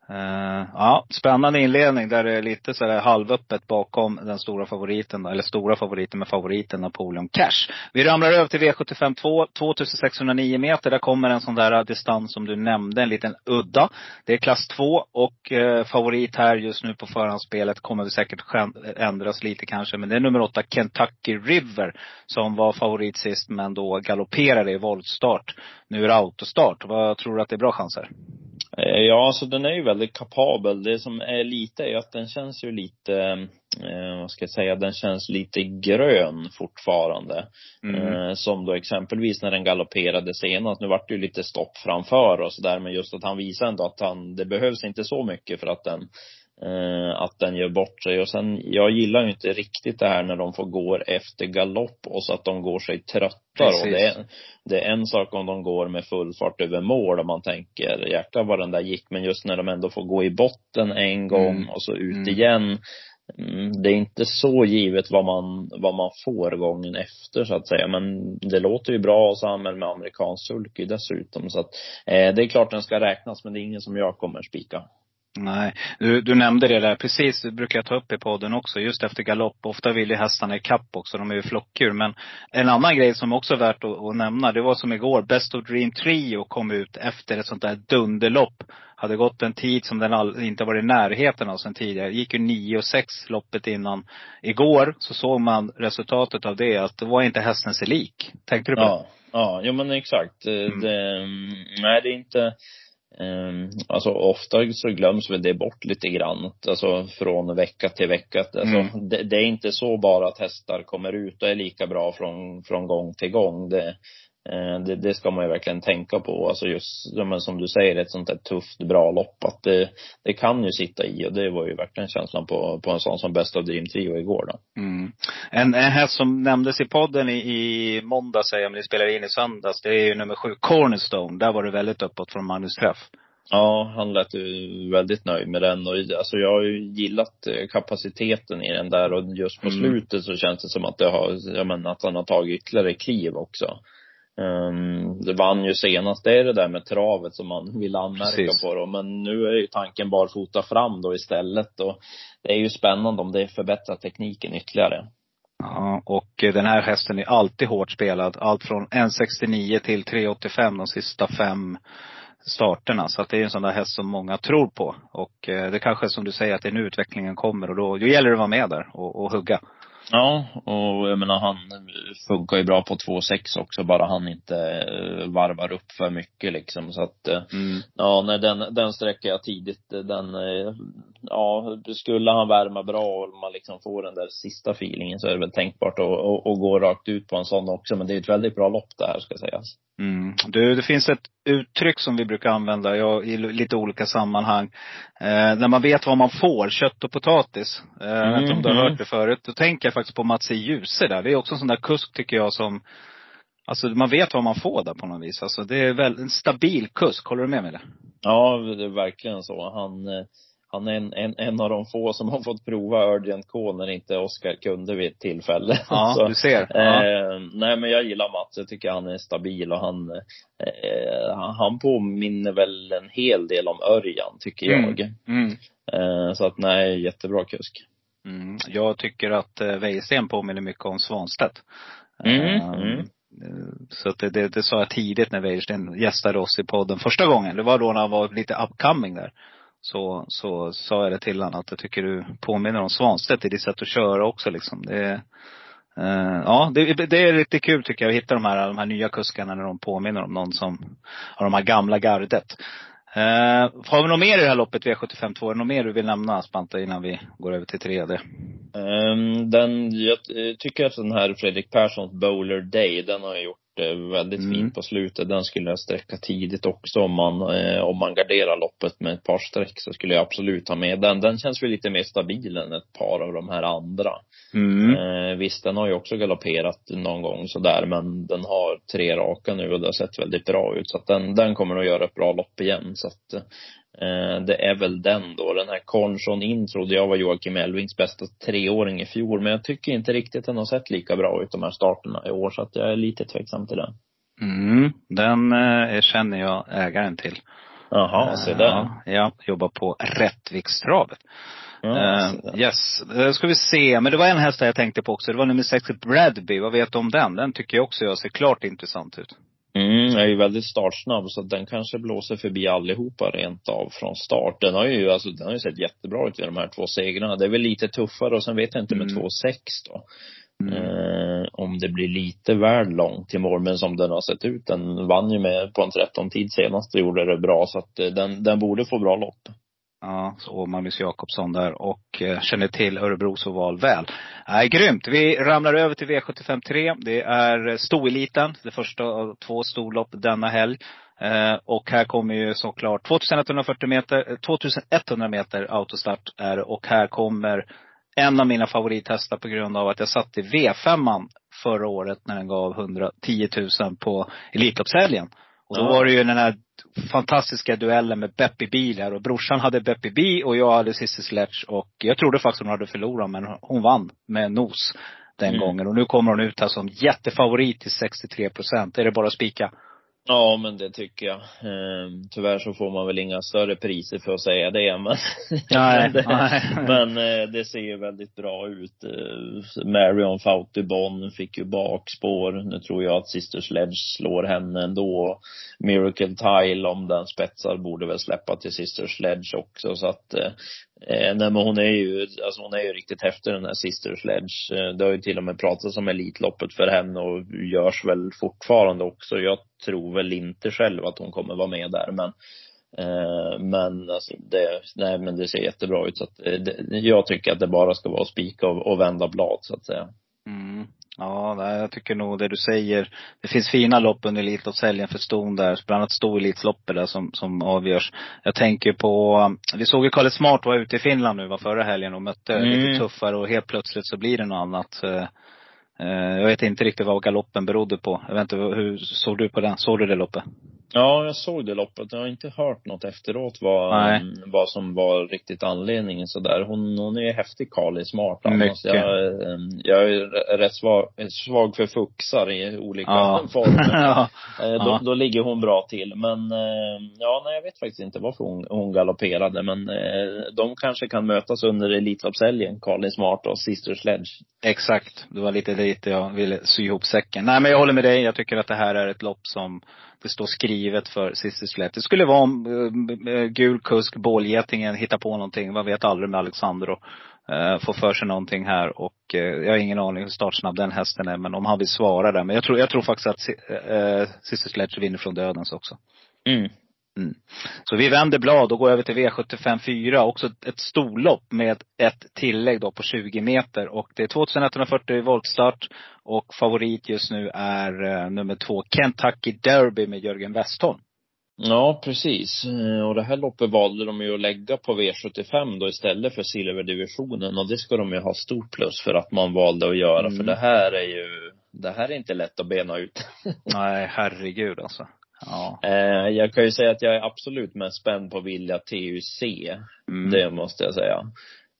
Uh, ja, spännande inledning där det är lite så där halvöppet bakom den stora favoriten, eller stora favoriten med favoriten Napoleon Cash. Vi ramlar över till V75 2, 2609 meter. Där kommer en sån där distans som du nämnde, en liten udda. Det är klass 2 och eh, favorit här just nu på förhandsspelet kommer vi säkert ändras lite kanske. Men det är nummer 8 Kentucky River som var favorit sist men då galopperade i voltstart. Nu är det autostart. Vad tror du att det är bra chanser? Eh, Ja, alltså den är ju väldigt kapabel. Det som är lite är att den känns ju lite, eh, vad ska jag säga, den känns lite grön fortfarande. Mm. Eh, som då exempelvis när den galopperade senast. Nu vart det ju lite stopp framför och sådär, men just att han visar ändå att han, det behövs inte så mycket för att den att den gör bort sig. Och sen, jag gillar ju inte riktigt det här när de får gå efter galopp och så att de går sig tröttar. Precis. Och det är, det är en sak om de går med full fart över mål och man tänker jäklar vad den där gick. Men just när de ändå får gå i botten en gång Mm. och så ut Mm. igen. Mm, det är inte så givet vad man, vad man får gången efter så att säga. Men det låter ju bra och så använder med amerikansk sulky dessutom. Så att, eh, det är klart den ska räknas men det är ingen som jag kommer spika. Nej, du, du nämnde det där precis, det brukar jag ta upp i podden också, just efter galopp. Ofta vill ju hästarna i kapp också, de är ju flockdjur. Men en annan grej som också är värt att, att nämna, det var som igår, Best of Dream Trio kom ut efter ett sånt där dunderlopp. Hade gått en tid som den all, inte varit i närheten av sen tidigare. Gick ju 9 och 6 loppet innan. Igår så såg man resultatet av det, att det var inte hästen sig lik. Tänkte du på det? Ja, ja, men exakt. Mm. Det, nej det är inte, Um, alltså ofta så glöms väl det bort lite grann. Alltså från vecka till vecka. Alltså, Mm. det, det är inte så bara att hästar kommer ut och är lika bra från, från gång till gång. Det, det, det ska man ju verkligen tänka på. Alltså just, som du säger, ett sånt där tufft, bra lopp. Att det, det kan ju sitta i och det var ju verkligen känslan på, på en sån som Best of Dream Trio igår då. Mm. En, en häst som nämndes i podden i, i måndag säger jag, men det spelar in i söndags. Det är ju nummer sju, Cornerstone. Där var det väldigt uppåt från Magnus Träff. Ja, han lät ju väldigt nöjd med den och alltså jag har ju gillat eh, kapaciteten i den där och just på Mm. slutet så känns det som att det har, jag menar att han har tagit ytterligare kliv också. Um, det vann ju senast, det är det där med travet som man vill anmärka Precis. på då. Men nu är ju tanken barfota fram då istället och det är ju spännande om det förbättrar tekniken ytterligare. Ja, och den här hästen är alltid hårt spelad. Allt från 1,69 till 3,85 de sista fem starterna. Så att det är en sån där häst som många tror på. Och eh, det kanske är som du säger att det är nu utvecklingen kommer och då, då gäller det att vara med där och, och hugga. Ja, och jag menar han funkar ju bra på 2,6 också, bara han inte eh, varvar upp för mycket liksom. Så att, eh, Mm. ja, nej, den, den sträcker jag tidigt. Den, eh, ja, skulle han värma bra och man liksom får den där sista feelingen så är det väl tänkbart att, att, att gå rakt ut på en sån också. Men det är ett väldigt bra lopp det här ska sägas. Mm. Du, det finns ett uttryck som vi brukar använda ja, i lite olika sammanhang. Eh, när man vet vad man får, kött och potatis. Eh, jag vet inte om du har Mhm. hört det förut. Då tänker jag faktiskt på Mats E. Djuse där. Det är också en sån där kusk tycker jag som Alltså man vet vad man får där på något vis. Alltså det är väl en stabil kusk. Håller du med mig där? Ja, det är verkligen så. Han, eh, han är en, en, en av de få som har fått prova Urgent K när inte Oskar kunde vid ett tillfälle. Ja, Så, du ser. Ja. Eh, nej men jag gillar Mats. Jag tycker han är stabil och han, eh, han- han påminner väl en hel del om Örjan, tycker jag. Mm. Eh, så att nej, jättebra kusk. Mm. Jag tycker att eh, Wäjersten påminner mycket om Svanstedt. Mm, Eh, mm. eh, Så det, det, det sa jag tidigt när Wäjersten gästade oss i podden första gången. Det var då när han var lite upcoming där. Så, så sa jag det till honom att jag tycker du påminner om Svanstedt i ditt sätt att köra också liksom. Det, eh, ja, det, det är lite kul tycker jag att hitta de här, de här nya kuskarna när de påminner om någon som har de här gamla gardet. Eh, har vi något mer i det här loppet V75 2? Är det något mer du vill nämna Spanta innan vi går över till tredje? Um, den, jag eh, tycker att den här Fredrik Perssons Bowler Day, den har gjort det väldigt Mm. fint på slutet. Den skulle jag sträcka tidigt också om man, eh, om man garderar loppet med ett par streck så skulle jag absolut ha med den. Den känns väl lite mer stabil än ett par av de här andra. Mm. Eh, visst, den har ju också galopperat någon gång sådär, men den har tre raka nu och det har sett väldigt bra ut. Så att den, den kommer nog göra ett bra lopp igen. Så att, eh, det är väl den då. Den här Conchon In trodde jag var Joakim Elvings bästa treåring i fjol, men jag tycker inte riktigt den har sett lika bra ut de här starterna i år, så att jag är lite tveksam till den. Mm, den eh, känner jag ägaren till. Jaha, se Eh, där. Ja, ja, jobbar på Rättvikstravet. Ja, Eh, se där. yes, uh, ska vi se. Men det var en häst jag tänkte på också. Det var nummer sex, Bradby. Vad vet du om den? Den tycker jag också jag ser klart intressant ut. Mm, är ju väldigt startsnabb så den kanske blåser förbi allihopa rent av från start. Den har ju, alltså, den har ju sett jättebra ut i de här två segrarna. Det är väl lite tuffare och sen vet jag inte med Mm. 2,6 då. Mm. Eh, om det blir lite väl långt till mål, men som den har sett ut, den vann ju med på en 13 tid senast och gjorde det bra, så att eh, den, den borde få bra lopp. Ja, så Magnus Jakobsson där och eh, känner till Örebros oval väl. Nej, grymt. Vi ramlar över till V753. Det är eh, stoeliten, det första av två storlopp denna helg. Eh, och här kommer ju såklart 2140 meter, eh, 2100 meter autostart är det. Och här kommer en av mina favorithästar på grund av att jag satt i V5 förra året när den gav 110 000 på Elitloppshelgen. Och då Ja. var det ju den här fantastiska duellen med Beppy Bilar och brorsan hade Beppy B och jag hade Cissi Sledge och jag trodde faktiskt hon hade förlorat men hon vann med nos den Mm. gången. Och nu kommer hon ut här som jättefavorit till 63 procent. Är det bara att spika? Ja, men det tycker jag. Eh, tyvärr så får man väl inga större priser för att säga det, men Nej, men, det, nej. men eh, det ser ju väldigt bra ut. Eh, Marion Fautibon fick ju bakspår. Nu tror jag att Sister Sledge slår henne ändå. Miracle Tile, om den spetsar, borde väl släppa till Sister Sledge också. Så att, eh, nej men hon är ju, alltså hon är ju riktigt häftig den här Sister Sledge. Eh, Det har ju till och med pratats om Elitloppet för henne och görs väl fortfarande också. Jag tror väl inte själv att hon kommer vara med där, men Eh, men alltså det, nej men det ser jättebra ut så att eh, det, jag tycker att det bara ska vara att spika och, och vända blad så att säga. Mm. Ja, nej, jag tycker nog det du säger. Det finns fina lopp under Elitloppshelgen för ston där. Bland annat Storelitsloppet där som, som avgörs. Jag tänker på, vi såg ju Kalle Smart var ute i Finland nu var förra helgen och mötte Mm. lite tuffare och helt plötsligt så blir det något annat. Eh, eh, Jag vet inte riktigt vad galoppen berodde på. Jag vet inte, hur såg du på den? Såg du det loppet? Ja, jag såg det loppet. Jag har inte hört något efteråt vad, Nej. vad som var riktigt anledningen sådär. Hon, hon är häftig Carly Smart annars. Jag, eh, jag är rätt svag, svag för fuxar i olika Ja. former. ja. Eh. Då, då ligger hon bra till. Men eh, ja, nej, jag vet faktiskt inte varför hon, hon galopperade. Men eh, de kanske kan mötas under Elitloppshelgen, Carly Smart och Sister Sledge. Exakt. Det var lite dit jag ville sy ihop säcken. Nej men jag håller med dig. Jag tycker att det här är ett lopp som det står skrivet för Sisters Slätt. Det skulle vara om uh, gul kusk, bålgetingen hittar på någonting. Man vet aldrig med Alexandro. Uh, eh, får för sig någonting här och uh, jag har ingen aning hur startsnabb den hästen är. Men om han vill svara där. Men jag tror, jag tror faktiskt att uh, Sisters Sledge vinner från dödens också. Mm. Mm. Så vi vänder blad och går över till V75 4. Också ett storlopp med ett tillägg då på 20 meter. Och det är 2140 voltstart. Och favorit just nu är eh, nummer två Kentucky Derby med Jörgen Westholm. Ja, precis. Eh, Och det här loppet valde de ju att lägga på V75 då istället för silverdivisionen. Och det ska de ju ha stort plus för att man valde att göra. Mm. För det här är ju, det här är inte lätt att bena ut. Nej, herregud alltså. Ja. Eh, Jag kan ju säga att jag är absolut mest spänd på Vilja TUC. Mm. Det måste jag säga.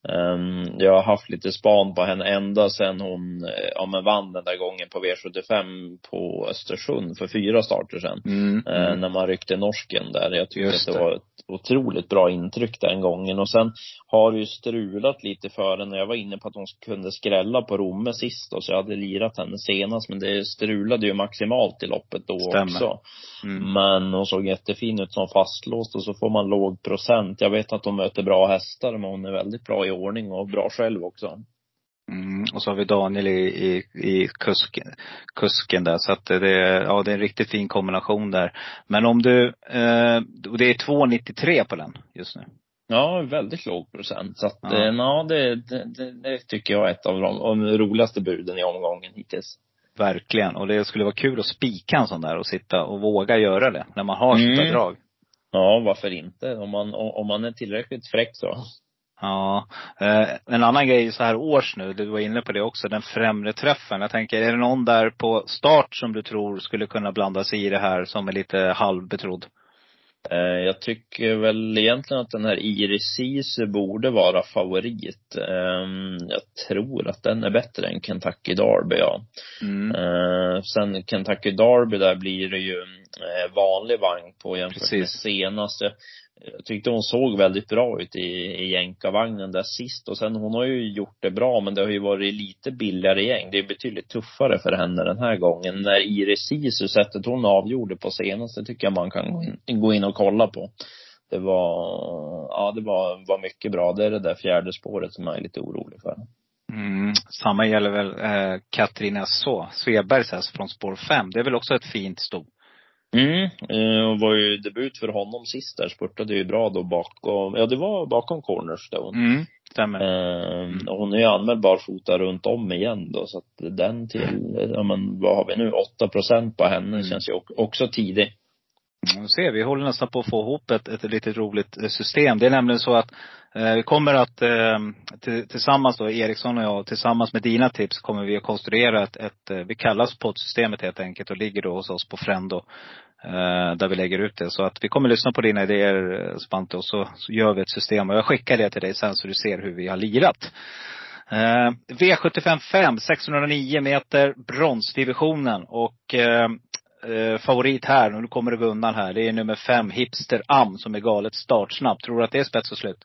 Ehm, jag har haft lite span på henne ända sedan hon, eh, ja men vann den där gången på V75 på Östersund för fyra starter sedan. Mm. Eh, när man ryckte norsken där. Jag tyckte Just att det det. var otroligt bra intryck den gången. Och sen har det ju strulat lite för henne. Jag var inne på att hon kunde skrälla på Romme sist och så jag hade lirat henne senast. Men det strulade ju maximalt i loppet då Stämmer. också. Mm. Men hon såg jättefin ut som fastlåst och så får man låg procent. Jag vet att hon möter bra hästar men hon är väldigt bra i ordning och bra själv också. Mm. Och så har vi Daniel i, i, i kusken, kusken där. Så att det är, ja det är en riktigt fin kombination där. Men om du, eh, och det är 2,93 på den just nu. Ja, väldigt låg procent. Så att, Ja. ja, eh, det, det, det, det tycker jag är ett av de, av de roligaste buden i omgången hittills. Verkligen. Och det skulle vara kul att spika en sån där och sitta och våga göra det. När man har Mm. drag. Ja, varför inte? Om man, om man är tillräckligt fräck så. Ja. Eh, en annan grej så här års nu, du var inne på det också, den främre träffen. Jag tänker, är det någon där på start som du tror skulle kunna blanda sig i det här som är lite halvbetrodd? Eh, Jag tycker väl egentligen att den här Iris Ceesay borde vara favorit. Ehm, Jag tror att den är bättre än Kentucky Derby, ja. Mm. Eh, sen Kentucky Derby, där blir det ju vanlig vagn på jämfört med Precis. senast. Jag, tyckte hon såg väldigt bra ut i, i jänkarvagnen där sist. Och sen hon har ju gjort det bra, men det har ju varit lite billigare gäng. Det är betydligt tuffare för henne den här gången. När Iris Sisu, sättet hon avgjorde på senaste, tycker jag man kan gå in, gå in och kolla på. Det var, ja det var, var mycket bra. Det är det där fjärde spåret som jag är lite orolig för. Mm. Samma gäller väl eh, Katrin Så, Svebergs häst från spår 5. Det är väl också ett fint stort Mm, eh, och var ju debut för honom sist där. Spurtade ju bra då bakom, ja det var bakom Cornerstone. Mm. Stämmer. Eh, och hon är ju anmäld barfota runt om igen då, så att den till, ja men vad har vi nu, 8 procent på henne Mm. känns ju också tidig. Nu ser, vi håller nästan på att få ihop ett, ett litet roligt eh, system. Det är nämligen så att eh, vi kommer att eh, tillsammans då, Eriksson och jag, tillsammans med dina tips kommer vi att konstruera ett, ett eh, vi kallar poddsystemet helt enkelt och ligger då hos oss på Frendo. Eh, där vi lägger ut det. Så att vi kommer lyssna på dina idéer eh, Spante och så, så gör vi ett system. Och jag skickar det till dig sen så du ser hur vi har lirat. Eh, V75 5, 609 meter, bronsdivisionen. Och eh, favorit här, nu kommer det gå undan här, det är nummer fem, Hipster Am, som är galet startsnabb. Tror du att det är spets och slut?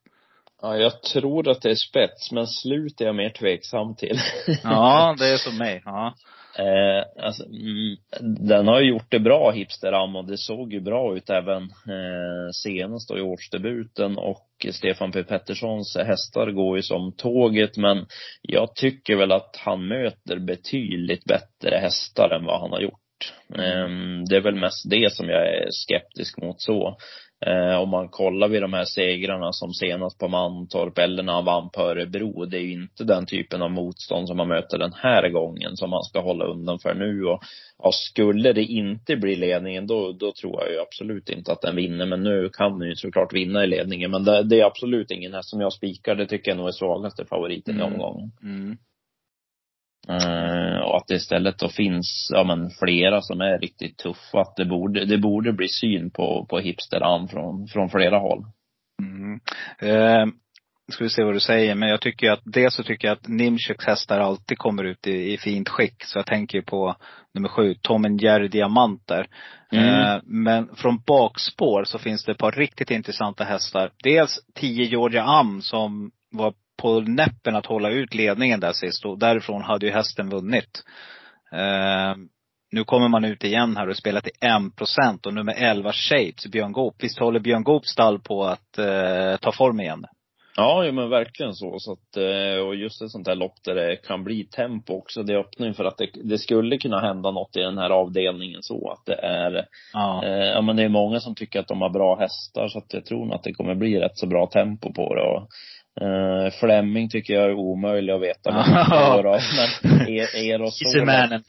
Ja, jag tror att det är spets, men slut är jag mer tveksam till. Ja, det är som mig. Ja. Eh, alltså, mm, den har ju gjort det bra, Hipsteram, och det såg ju bra ut även eh, senast då i årsdebuten. Och Stefan P Petterssons hästar går ju som tåget, men jag tycker väl att han möter betydligt bättre hästar än vad han har gjort. Eh, det är väl mest det som jag är skeptisk mot så. Eh, om man kollar vid de här segrarna som senast på Mantorp eller när han vann på Örebro. Det är ju inte den typen av motstånd som man möter den här gången som man ska hålla undan för nu. Och ja, skulle det inte bli ledningen då, då tror jag ju absolut inte att den vinner. Men nu kan den ju såklart vinna i ledningen. Men det, det är absolut ingen häst som jag spikar. Det tycker jag nog är svagaste favoriten i Mm. omgången. Mm. Och att det istället då finns, ja men flera som är riktigt tuffa. Att det borde, det borde bli syn på, på hipsteran från, från flera håll. Mm. Eh, ska vi se vad du säger, men jag tycker att, dels så tycker jag att Nimshuks hästar alltid kommer ut i, i fint skick. Så jag tänker ju på nummer sju, Tom Jerry Diamant där. Mm. Eh, men från bakspår så finns det ett par riktigt intressanta hästar. Dels 10 Georgia Am som var på näppen att hålla ut ledningen där sist och därifrån hade ju hästen vunnit. Eh, nu kommer man ut igen här och spelar till 1% och nummer 11 Shapes, Björn Goop. Visst håller Björn Goop stall på att eh, ta form igen? Ja, ja men verkligen så. så att, eh, och just ett sånt här lopp där det kan bli tempo också. Det öppnar ju för att det, det skulle kunna hända något i den här avdelningen så att det är, Ja. eh, ja men det är många som tycker att de har bra hästar så att jag tror nog att det kommer bli rätt så bra tempo på det. Och, eh, Fleming tycker jag är omöjlig att veta vad. Men er, Erosola,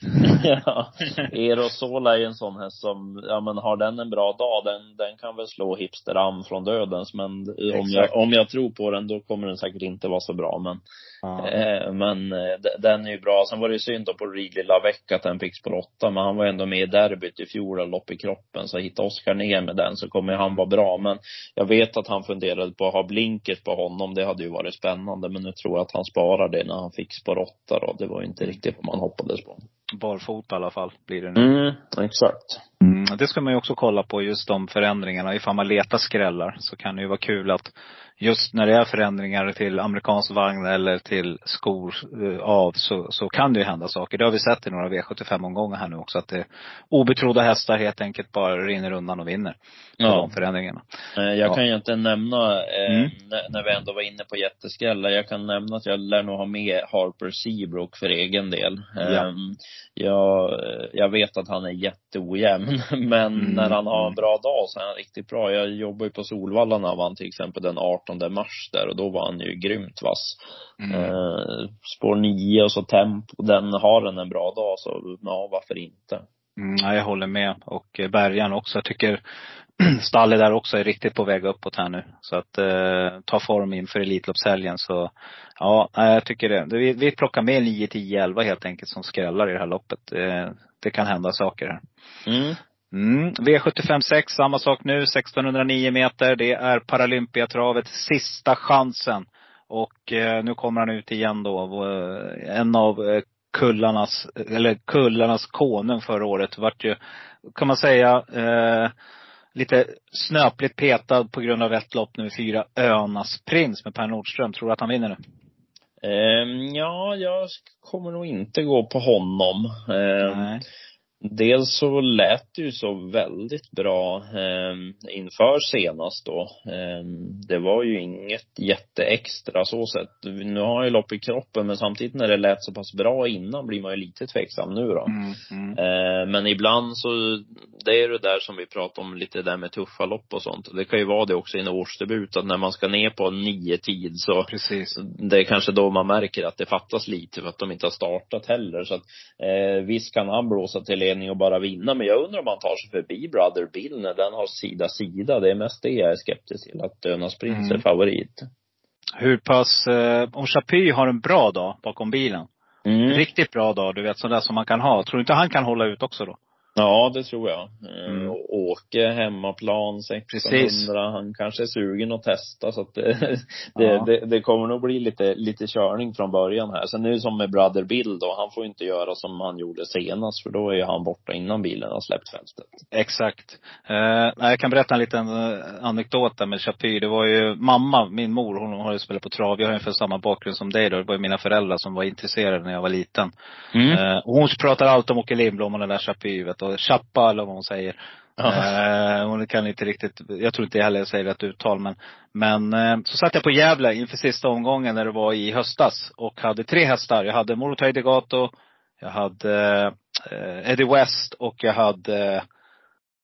ja, Erosola är en sån häst som, ja men har den en bra dag, den, den kan väl slå Hipsteram från dödens. Men om jag, om jag tror på den, då kommer den säkert inte vara så bra. Men, Ja. eh, men eh, d- den är ju bra. Sen var det ju synd då på Ridley Lavec att den fick spår åtta, men han var ändå med i derbyt i fjol och lopp i kroppen. Så hitta Oskar ner med den så kommer han vara bra. Men jag vet att han funderade på att ha blinkers på honom. Det hade ju varit spännande. Men nu tror jag att han sparar det när han fick spår åtta då. Det var ju inte riktigt vad man hoppades på. Barfota i alla fall blir det nu. Mm, exakt. Mm. Det ska man ju också kolla på, just de förändringarna. Ifall man letar skrällar så kan det ju vara kul att just när det är förändringar till amerikansk vagn eller till skor eh, av så, så kan det ju hända saker. Det har vi sett i några V75-omgångar här nu också. Att det obetrodda hästar helt enkelt bara rinner undan och vinner. Ja. de förändringarna. Eh, Jag Ja. kan ju inte nämna, eh, Mm. när, vi ändå var inne på jätteskrällar, jag kan nämna att jag lär nog ha med Harper Seabrook för egen del. Ja. Ehm, jag, jag vet att han är jätteojämn, men Mm, när han har en bra dag så är han riktigt bra. Jag jobbar ju på Solvalla när han vann till exempel den 18 mars där och då var han ju grymt vass. Mm. Eh, spår 9 och så tempo, den har den en bra dag så ja, varför inte? Mm, ja, jag håller med. Och eh, Bergan också. Jag tycker stallet där också är riktigt på väg uppåt här nu. Så att eh, ta form inför Elitloppshelgen så ja, jag tycker det. Vi, vi plockar med 9, 10, 11 helt enkelt som skrällar i det här loppet. Eh, det kan hända saker här. Mm. Mm. V75 6, samma sak nu. 1609 meter. Det är Paralympiatravet, sista chansen. Och eh, nu kommer han ut igen då. Vår- En av eh, kullarnas, eller kullarnas konung förra året. Vart ju, kan man säga, eh, lite snöpligt petad på grund av ett lopp nummer fyra, Önas prins med Per Nordström. Tror du att han vinner nu? Ehm, ja, jag kommer nog inte gå på honom. Nej. Dels så lät det ju så väldigt bra eh, inför senast då. Eh, det var ju inget jätteextra så sett. Nu har jag lopp i kroppen men samtidigt när det lät så pass bra innan blir man ju lite tveksam nu då. Mm, mm. Eh, men ibland så, det är det där som vi pratade om lite där med tuffa lopp och sånt. Det kan ju vara det också i en årsdebut att när man ska ner på nio tid så Precis. det är kanske då man märker att det fattas lite för att de inte har startat heller. Så att, eh, visst kan han blåsa till ledning och bara vinna, men jag undrar om han tar sig förbi Brother Bill när den har sida sida. Det är mest det jag är skeptisk till, att Dönas Prins Mm. är favorit. Hur pass, eh, om Chapuis har en bra dag bakom bilen. Mm. Riktigt bra dag, du vet sådär som man kan ha. Tror du inte han kan hålla ut också då? Ja, det tror jag. Eh, Mm. och Åke, hemmaplan, 1600. Precis. Han kanske är sugen att testa så att det, Ja. det, det kommer nog bli lite, lite körning från början här. Sen är det som med Brother Bill då, han får inte göra som han gjorde senast för då är han borta innan bilen har släppt fältet. Exakt. Eh, jag kan berätta en liten eh, anekdot där med Chapuis. Det var ju mamma, min mor, hon har ju spelat på trav. Jag har ungefär samma bakgrund som dig då. Det var ju mina föräldrar som var intresserade när jag var liten. Eh, och hon pratar alltid om Åke Lindblom och den där vet du. Och Chappa eller vad hon säger. Eh, hon kan inte riktigt, jag tror inte heller jag säger rätt uttal men, men eh, så satt jag på Gävle inför sista omgången när det var i höstas och hade tre hästar. Jag hade Morotai Degato, jag hade eh, Eddie West och jag hade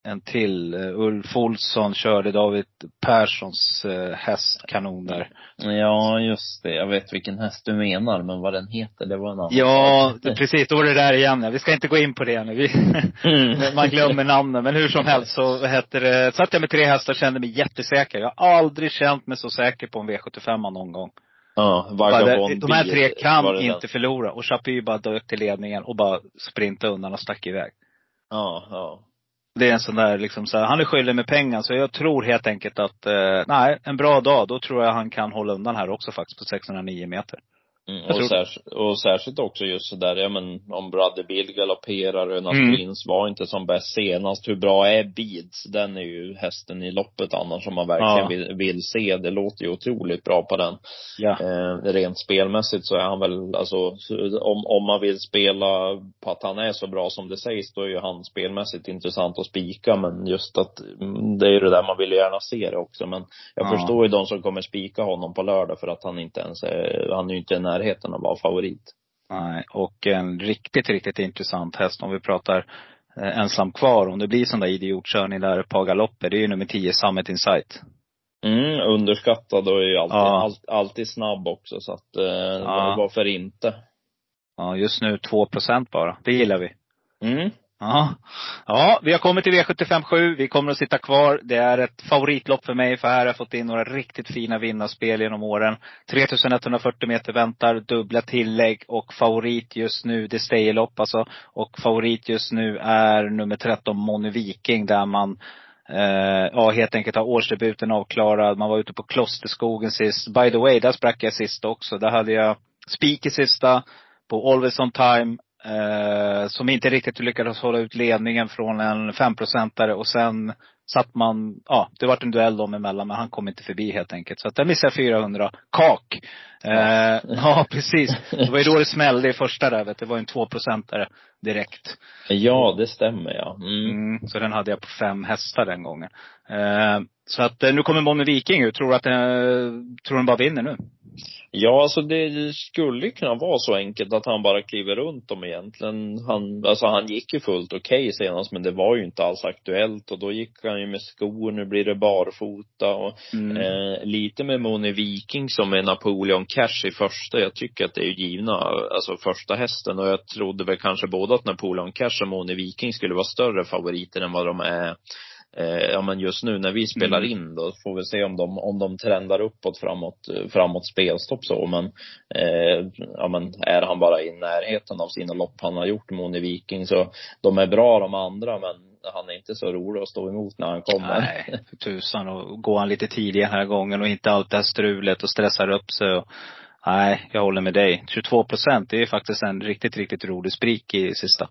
en till. Eh, Ulf Olsson körde David Perssons eh, hästkanon där. Ja, just det. Jag vet vilken häst du menar, men vad den heter, det var en annan Ja, precis. Då var det där igen. Vi ska inte gå in på det nu. Vi, Mm. man glömmer namnen. Men hur som helst så hette det, satt jag med tre hästar och kände mig jättesäker. Jag har aldrig känt mig så säker på en V75 någon gång. Ja, en de här tre kan inte den. förlora. Och Chapuis bara dök till ledningen och bara sprintade undan och stack iväg. Ja, ja. Det är en sån där liksom så här, han är skyldig med pengar. Så jag tror helt enkelt att, eh, nej, en bra dag, då tror jag han kan hålla undan här också faktiskt på 609 meter. Mm, och, tror- särskilt, och särskilt också just sådär, ja men om Brother Bill galopperar, Önas Mm. Prins var inte som bäst senast. Hur bra är Beads? Den är ju hästen i loppet annars om man verkligen Ja. vill, vill se. Det låter ju otroligt bra på den. Ja. Eh, rent spelmässigt så är han väl, alltså om, om man vill spela på att han är så bra som det sägs, då är ju han spelmässigt intressant att spika. Men just att, mm, det är ju det där man vill ju gärna se det också. Men jag Ja. förstår ju de som kommer spika honom på lördag för att han inte ens är, han är ju inte i närheten av att vara favorit. Nej, och en riktigt, riktigt intressant häst om vi pratar eh, ensam kvar. Om det blir sån där idiotkörning där ett par galopper. Det är ju nummer 10, Summit Insight. Mm, underskattad och är ju alltid, Ja. all, alltid snabb också så att, eh, Ja. varför inte? Ja, just nu 2% bara. Det gillar vi. Mm. Ja. ja, vi har kommit till V75 7. Vi kommer att sitta kvar. Det är ett favoritlopp för mig, för här har jag fått in några riktigt fina vinnarspel genom åren. 3140 meter väntar, dubbla tillägg och favorit just nu, det Staylopp alltså. Och favorit just nu är nummer 13, Moni Viking, där man eh, ja, helt enkelt har årsdebuten avklarad. Man var ute på Klosterskogen sist. By the way, där sprack jag sist också. Där hade jag spik i sista på Always on time. Eh, som inte riktigt lyckades hålla ut ledningen från en femprocentare och sen satt man, ja det vart en duell dem emellan men han kom inte förbi helt enkelt. Så att där missade jag 400 kak. Eh, ja precis. Det var ju då det smällde i första där vet du. Det var ju en tvåprocentare direkt. Ja, det stämmer ja. Mm. Mm, så den hade jag på fem hästar den gången. Eh, så att eh, nu kommer Bonnie Viking ut. Tror du att eh, tror den bara vinner nu? Ja, alltså det skulle ju kunna vara så enkelt att han bara kliver runt dem egentligen. Han, alltså han gick ju fullt okej senast, men det var ju inte alls aktuellt och då gick han ju med skor, nu blir det barfota och Mm. eh, lite med Moni Viking som är Napoleon Cash i första. Jag tycker att det är ju givna, alltså första hästen och jag trodde väl kanske både att Napoleon Cash och Moni Viking skulle vara större favoriter än vad de är Eh, ja men just nu när vi spelar Mm. in då får vi se om de, om de trendar uppåt framåt, framåt spelstopp så men, eh, ja men är han bara i närheten av sina lopp han har gjort, Moni Viking, så de är bra de andra men han är inte så rolig att stå emot när han kommer. Nej, tusan. Och går han lite tidigare den här gången och inte allt det här strulet och stressar upp sig. Och, Nej, jag håller med dig. 22 procent, det är faktiskt en riktigt, riktigt rolig sprik i sista.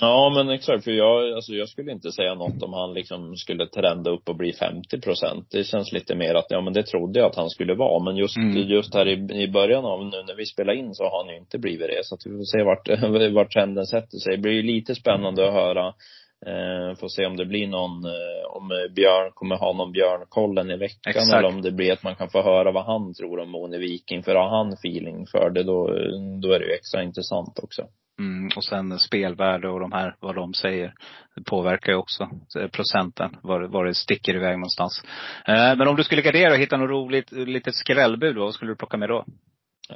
Ja, men exakt. För jag, alltså jag skulle inte säga något om han liksom skulle trenda upp och bli 50 procent. Det känns lite mer att, ja men det trodde jag att han skulle vara. Men just, Mm. just här i, i början av nu när vi spelar in så har han ju inte blivit det. Så att vi får se vart, vart trenden sätter sig. Det blir ju lite spännande att höra. Eh, får se om det blir någon, eh, om Björn kommer ha någon Björnkollen i veckan. Exakt. Eller om det blir att man kan få höra vad han tror om Mone Viking. För har han feeling för det då, då är det ju extra intressant också. Mm, och sen spelvärde och de här, vad de säger. Det påverkar ju också eh, procenten, var, var det sticker iväg någonstans. Eh, men om du skulle gardera och hitta något roligt, litet skrällbud, vad skulle du plocka med då?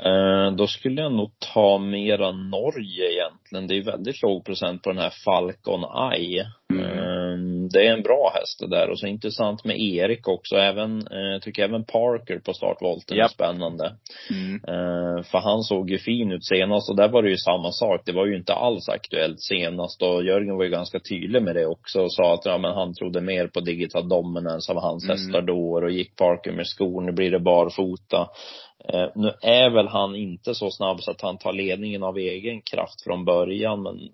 Eh, då skulle jag nog ta mera Norge egentligen. Det är väldigt låg procent på den här Falcon Eye. Mm. Eh, det är en bra häst det där. Och så intressant med Erik också. Även, eh, jag tycker även Parker på startvolten är Japp. spännande. Mm. Eh, för han såg ju fin ut senast och där var det ju samma sak. Det var ju inte alls aktuellt senast och Jörgen var ju ganska tydlig med det också och sa att ja, men han trodde mer på Digital Dominance av hans Mm. hästar då och gick Parker med skor. Nu blir det barfota. Eh, nu är väl han inte så snabb så att han tar ledningen av egen kraft från början men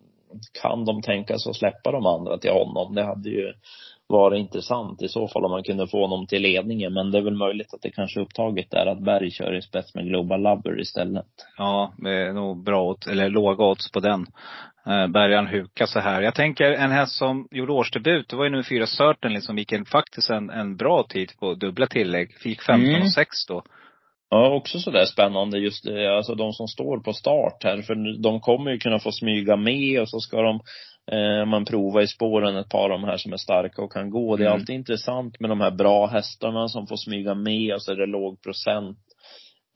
kan de tänka sig att släppa de andra till honom? Det hade ju varit intressant i så fall om man kunde få honom till ledningen. Men det är väl möjligt att det kanske är upptaget där att Berg kör i spets med Global Lover istället. Ja, det är nog bra odds, eller låga odds på den. Eh, Bergan Huka så här. Jag tänker en häst som gjorde årsdebut, det var ju nummer fyra Certain som gick en, faktiskt en, en bra tid på dubbla tillägg. Fick 15 Mm. och 6 då. Ja, också sådär spännande just det, alltså de som står på start här. För de kommer ju kunna få smyga med och så ska de eh, man prova i spåren ett par av de här som är starka och kan gå. Det är Mm. alltid intressant med de här bra hästarna som får smyga med och så är det låg procent.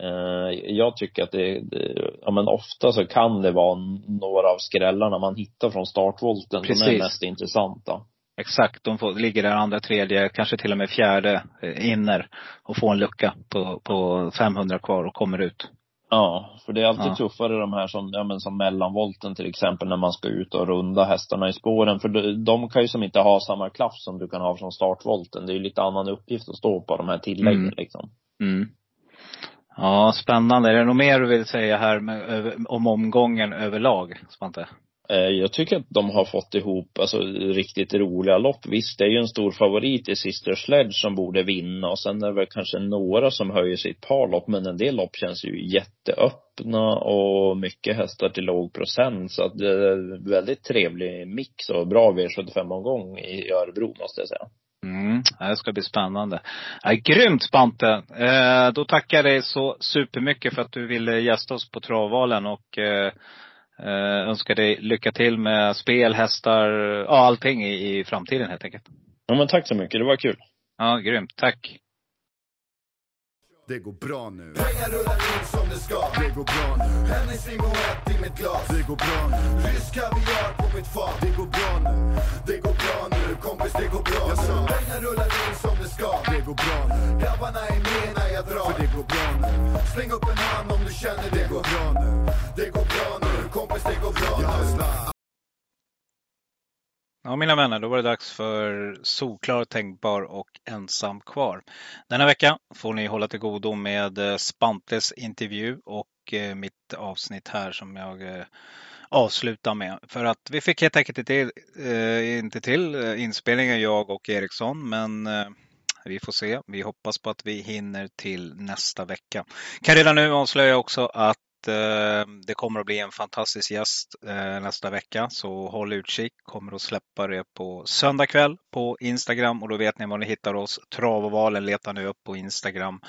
Eh, jag tycker att det, det, ja men ofta så kan det vara några av skrällarna man hittar från startvolten som är Precis. mest intressanta. Exakt, de får, ligger där andra, tredje, kanske till och med fjärde eh, inner och får en lucka på, på 500 kvar och kommer ut. Ja, för det är alltid Ja. tuffare de här som, ja men som mellanvolten till exempel när man ska ut och runda hästarna i spåren. För de, de kan ju som inte ha samma klaff som du kan ha från startvolten. Det är ju lite annan uppgift att stå på de här tilläggen Mm. liksom. Mm. Ja, spännande. Är det något mer du vill säga här med, om omgången överlag, Svante? Eh, jag tycker att de har fått ihop, alltså riktigt roliga lopp. Visst, det är ju en stor favorit i Sister Sledge som borde vinna och sen är det väl kanske några som höjer sitt par lopp, men en del lopp känns ju jätteöppna och mycket hästar till låg procent. Så att det är en väldigt trevlig mix och bra V75-omgång i Örebro måste jag säga. Mm, det ska bli spännande. Ja, grymt Spante! Eh, då tackar jag dig så supermycket för att du ville gästa oss på Travvalen och eh, eh, önskar dig lycka till med spel, hästar, ja allting i, i framtiden helt enkelt. Ja men tack så mycket, det var kul. Ja, grymt. Tack! Det går bra nu. Pengar rullar in som det ska. Det går bra nu. Hennessy Moët i mitt glas. Det går bra nu. Rysk kaviar på mitt fat. Det går bra nu. Det går bra nu. Kompis, det går bra nu. Pengar rullar in som det ska. Det går bra nu. Grabbarna är med när jag drar. För det går bra nu. Släng upp en hand om du känner det går bra nu. Det går bra nu. Kompis, det går bra nu. Ja, mina vänner, då var det dags för Solklar, Tänkbar och Ensam kvar. Denna vecka får ni hålla till godo med eh, Spantes intervju och eh, mitt avsnitt här som jag avsluta avslutar med. För att vi fick helt enkelt inte, eh, inte till inspelningen, jag och Eriksson, men eh, vi får se. Vi hoppas på att vi hinner till nästa vecka. Kan redan nu avslöja också att Eh, det kommer att bli en fantastisk gäst eh, nästa vecka. Så håll utkik. Kommer att släppa det på söndag kväll på Instagram och då vet ni var ni hittar oss. Travovalen letar ni upp på Instagram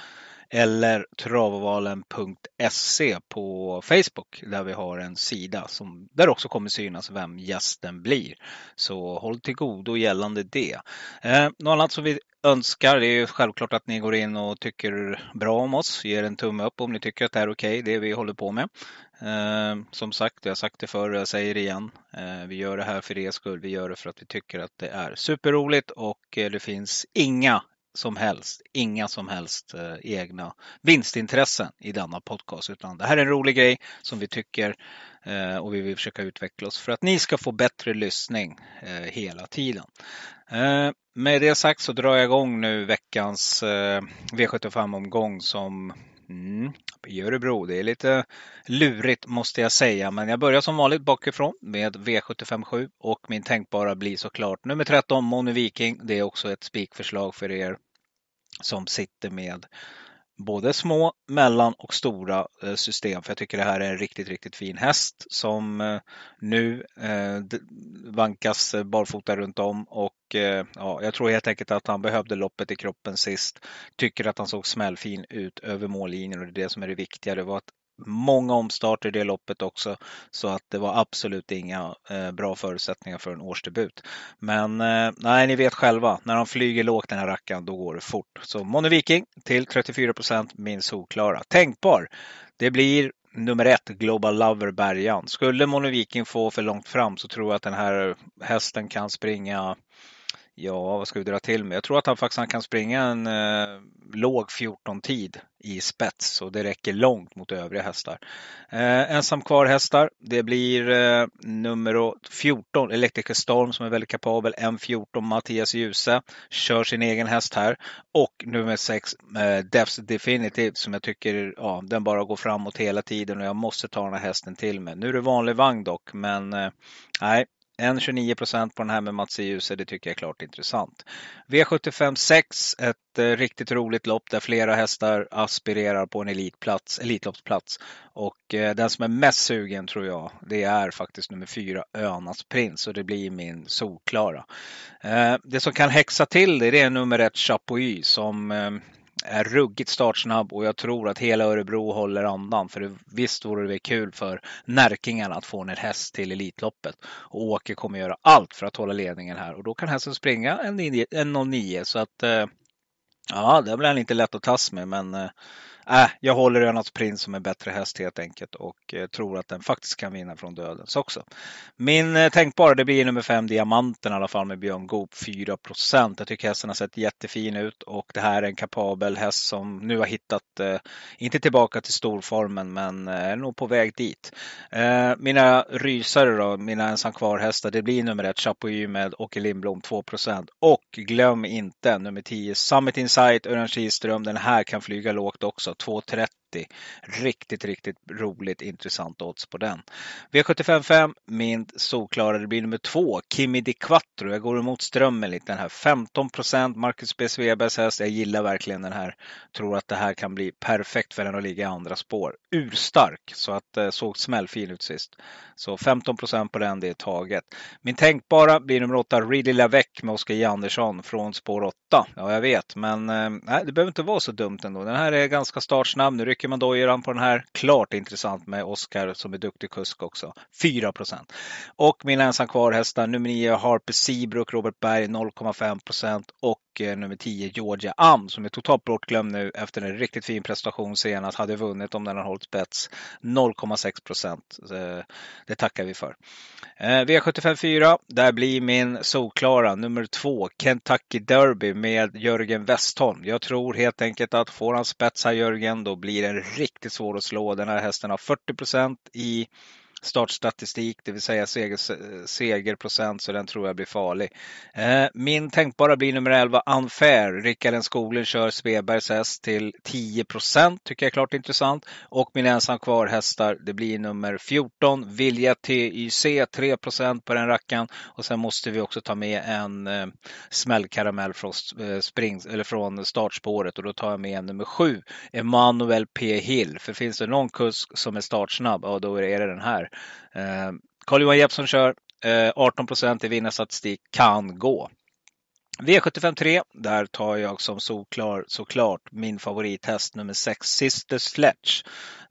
eller travovalen.se på Facebook där vi har en sida som, där också kommer synas vem gästen blir. Så håll till godo gällande det. Eh, något annat som vi önskar det är ju självklart att ni går in och tycker bra om oss. Ger en tumme upp om ni tycker att det är okej, det vi håller på med. Eh, som sagt, jag har sagt det förr och jag säger det igen. Eh, vi gör det här för er skull. Vi gör det för att vi tycker att det är superroligt och eh, det finns inga som helst, inga som helst eh, egna vinstintressen i denna podcast. Utan det här är en rolig grej som vi tycker eh, och vi vill försöka utveckla oss för att ni ska få bättre lyssning eh, hela tiden. Eh, med det sagt så drar jag igång nu veckans eh, V75-omgång som Mm, I Örebro. Det är lite lurigt måste jag säga. Men jag börjar som vanligt bakifrån med V757 och min tänkbara blir såklart nummer 13, Moni Viking. Det är också ett spikförslag för er som sitter med både små, mellan och stora eh, system. För jag tycker det här är en riktigt, riktigt fin häst som eh, nu eh, vankas barfota runt om och ja, jag tror helt enkelt att han behövde loppet i kroppen sist. Tycker att han såg smällfin ut över mållinjen och det är det som är det viktiga. Det var ett många omstarter i det loppet också. Så att det var absolut inga eh, bra förutsättningar för en årsdebut. Men eh, nej, ni vet själva, när de flyger lågt den här rackaren, då går det fort. Så Mono Viking till 34 procent, min solklara. Tänkbar. Det blir nummer ett, Global Lover Bergan. Skulle Mono Viking få för långt fram så tror jag att den här eh, hästen kan springa Ja, vad ska vi dra till med? Jag tror att han faktiskt kan springa en eh, låg 14-tid i spets och det räcker långt mot övriga hästar. Eh, ensam kvar hästar, det blir eh, nummer 14 Electric Storm som är väldigt kapabel. M14 Mattias Djuse kör sin egen häst här. Och nummer 6 eh, Defs Definitive som jag tycker ja, den bara går framåt hela tiden och jag måste ta den här hästen till mig. Nu är det vanlig vagn dock men eh, nej, 1,29 procent på den här med Mats Djuse, det tycker jag är klart intressant. V75 6, ett eh, riktigt roligt lopp där flera hästar aspirerar på en elitplats, Elitloppsplats. Och eh, den som är mest sugen tror jag, det är faktiskt nummer 4, Önas Prins och det blir min solklara. Eh, det som kan häxa till det, det är nummer 1, Chapuis som eh, är ruggigt startsnabb och jag tror att hela Örebro håller andan. För visst vore det kul för Närkingarna att få en häst till Elitloppet. Och Åke kommer göra allt för att hålla ledningen här och då kan hästen springa en 09 så att eh, ja, det blir han inte lätt att tas med men eh, äh, jag håller Önas Prins som en bättre häst helt enkelt och eh, tror att den faktiskt kan vinna från dödens också. Min eh, tänkbara det blir nummer fem Diamanten i alla fall med Björn Goop 4% Jag tycker hästen har sett jättefin ut och det här är en kapabel häst som nu har hittat, eh, inte tillbaka till storformen men eh, är nog på väg dit. Eh, mina rysare då, mina ensam kvar hästar det blir nummer ett Chapuis med Åke Lindblom 2% och glöm inte nummer 10 Summit Insight Örjan Kihlström. Den här kan flyga lågt också. 2.30. Riktigt, riktigt roligt intressant odds på den. V755, min solklara, det blir nummer två, Kimi Di Quattro. Jag går emot strömmen lite den här. 15 procent, Marcus B. Svebergs häst. Jag gillar verkligen den här. Tror att det här kan bli perfekt för den att ligga i andra spår. Urstark, så att eh, såg smällfin ut sist. Så 15 procent på den, det är taget. Min tänkbara blir nummer åtta, Ridley Lavec med Oskar J. Andersson från spår 8. Ja, jag vet, men eh, nej, det behöver inte vara så dumt ändå. Den här är ganska startsnabb. Nu rycker man dojeran på den här. Klart intressant med Oskar som är duktig kusk också. 4. Och min ensam kvar hästar nummer 9 Harper Seabrook, Robert Berg 0,5 och och nummer 10 Georgia Am som är totalt bortglömd nu efter en riktigt fin prestation senast. Hade vunnit om den har hållit spets. 0,6 procent. Eh, det tackar vi för. Eh, V75 4, där blir min solklara nummer 2 Kentucky Derby med Jörgen Westholm. Jag tror helt enkelt att får han spetsa Jörgen då blir det riktigt svår att slå. Den här hästen har 40 procent i startstatistik, det vill säga seger, segerprocent, så den tror jag blir farlig. Eh, min tänkbara blir nummer 11, Unfair. Rickard N Skoglund kör Svebergs häst till 10 procent, tycker jag är klart intressant. Och min ensam kvar hästar, det blir nummer 14, Vilja TYC, 3 procent på den rackaren. Och sen måste vi också ta med en eh, smällkaramell från, eh, spring, eller från startspåret och då tar jag med nummer 7, Emanuel P Hill. För finns det någon kusk som är startsnabb, ja då är det den här. Eh, Carl-Johan Jeppsson kör 18 eh, procent i vinnarstatistik, kan gå. V753, där tar jag som solklar såklart min favorithäst nummer 6, Sister Sledge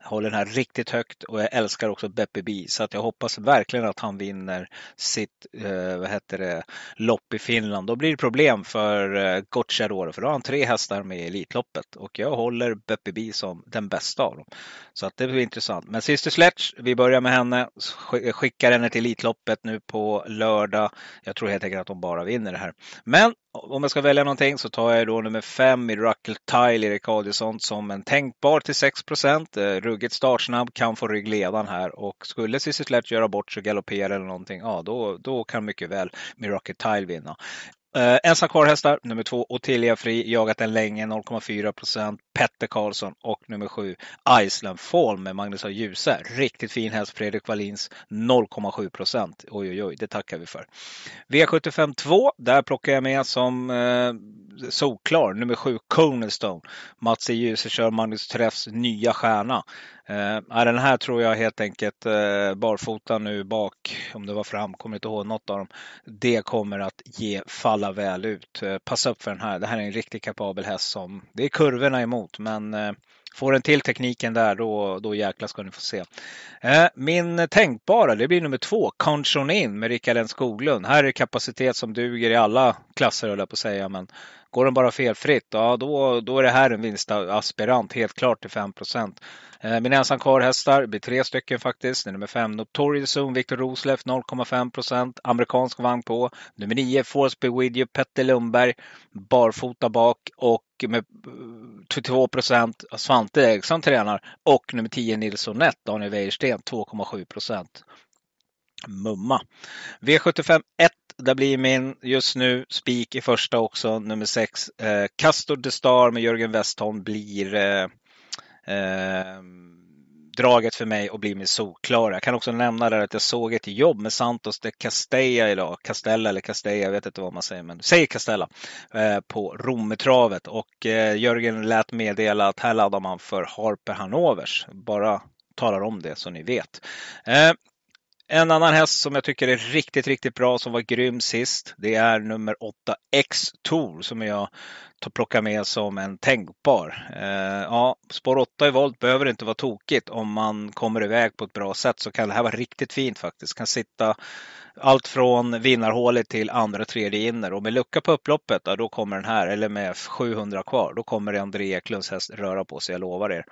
håller den här riktigt högt och jag älskar också Beppe B. Så att jag hoppas verkligen att han vinner sitt eh, vad heter det, lopp i Finland. Då blir det problem för eh, Gocciadoro för då har han tre hästar med i Elitloppet och jag håller Beppe B som den bästa av dem. Så att det blir intressant. Men Sister Sledge, vi börjar med henne, skickar henne till Elitloppet nu på lördag. Jag tror helt enkelt att de bara vinner det här. Men om jag ska välja någonting så tar jag då nummer fem Miracle Tile, Erik Adielsson, som en tänkbar till 6 procent. Eh, ruggigt startsnabb, kan få ryggledan här och skulle Cissi göra bort sig, galoppera eller någonting, ja då, då kan mycket väl Miracle Tile vinna. Eh, ensam kvar-hästar, nummer två Ottilia Fri, jagat den länge, 0,4 procent. Petter Karlsson och nummer sju Iceland Fall med Magnus A. Djuse. Riktigt fin häst, Fredrik Wallins, 0,7 procent. Oj, oj, oj, det tackar vi för. V75 2, där plockar jag med som eh, solklar, nummer sju Conestone. Mats E. Djuse kör Magnus Träffs nya stjärna. Eh, den här tror jag helt enkelt eh, barfota nu bak, om det var fram, kommer inte ihåg något av dem. Det kommer att ge falla väl ut. Eh, passa upp för den här. Det här är en riktigt kapabel häst som, det är kurvorna emot men eh, Får den till tekniken där, då, då jäklar ska ni få se. Eh, min tänkbara, det blir nummer två, Conchon In med Rickard N Skoglund. Här är kapacitet som duger i alla klasser, höll jag på att säga. Men går den bara felfritt, ja då, då är det här en vinstaspirant, helt klart till 5 Eh, min ensam kvar-hästar blir tre stycken faktiskt. Nummer fem Notorious Zone, Victor Rosleff 0,5. Amerikansk vagn på. Nummer nio Force Be With You, Petter Lundberg. Barfota bak och med eh, 22 procent Svante Eriksson tränar. Och nummer 10 Nilsson Nett, Daniel Wäjersten 2,7 procent. Mumma. V75 1, där blir min just nu spik i första också, nummer 6. Eh, Castor de Star med Jörgen Westholm blir eh, eh, draget för mig och blir min solklara. Jag kan också nämna där att jag såg ett jobb med Santos de Castella idag. Castella eller Castella, jag vet inte vad man säger, men säg Castella. Eh, på Rommetravet och eh, Jörgen lät meddela att här laddar man för Harper Hanovers. Bara talar om det så ni vet. Eh, en annan häst som jag tycker är riktigt, riktigt bra som var grym sist. Det är nummer 8 X Tour som jag plockar med som en tänkbar. Eh, ja, spår 8 i volt behöver inte vara tokigt om man kommer iväg på ett bra sätt så kan det här vara riktigt fint faktiskt. Kan sitta allt från vinnarhålet till andra tredje inner och med lucka på upploppet ja, då kommer den här eller med 700 kvar då kommer André Eklunds häst röra på sig, jag lovar er.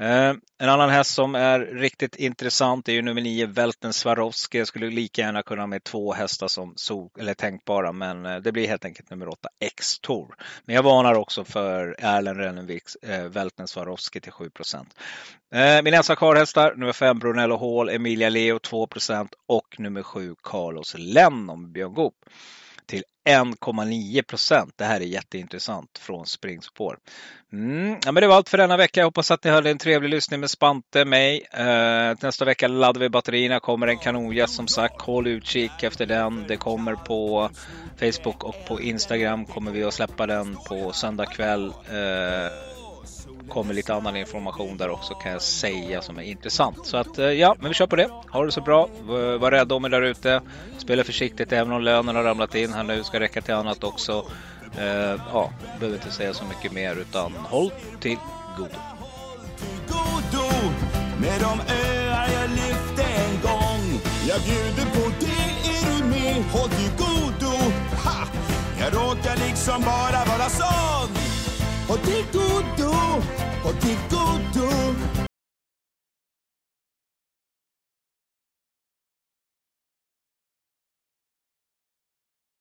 Eh, en annan häst som är riktigt intressant är ju nummer 9 Velten Swarovski. Jag skulle lika gärna kunna ha med två hästar som so eller tänkbara men eh, det blir helt enkelt nummer 8 X Tour. Men jag varnar också för Erlen Renneviks eh, Velten Swarovski till 7 eh, Min ensam karlhästar, nummer 5 Brunello Hall, Emilia Leo 2% och nummer 7 Carlos Lennon Björn Goop till 1,9 procent. Det här är jätteintressant från springspår. Mm. Ja, men det var allt för denna vecka. Jag hoppas att ni hade en trevlig lyssning med Spante, mig. Eh, nästa vecka laddar vi batterierna. kommer en kanongäst som sagt. Håll utkik efter den. Det kommer på Facebook och på Instagram kommer vi att släppa den på söndag kväll. Eh, kommer lite annan information där också kan jag säga som är intressant. Så att eh, ja, men vi kör på det. Ha det så bra. Var rädda om er där ute. Spela försiktigt även om lönen har ramlat in här nu. Ska räcka till annat också. Uh, ja, behöver inte säga så mycket mer utan håll till godo. godo med de öar jag lyfte en gång. Jag bjuder på det, är du med? Håll till godo. Ha! Jag råkar liksom bara vara sån. Och till godo, och till godo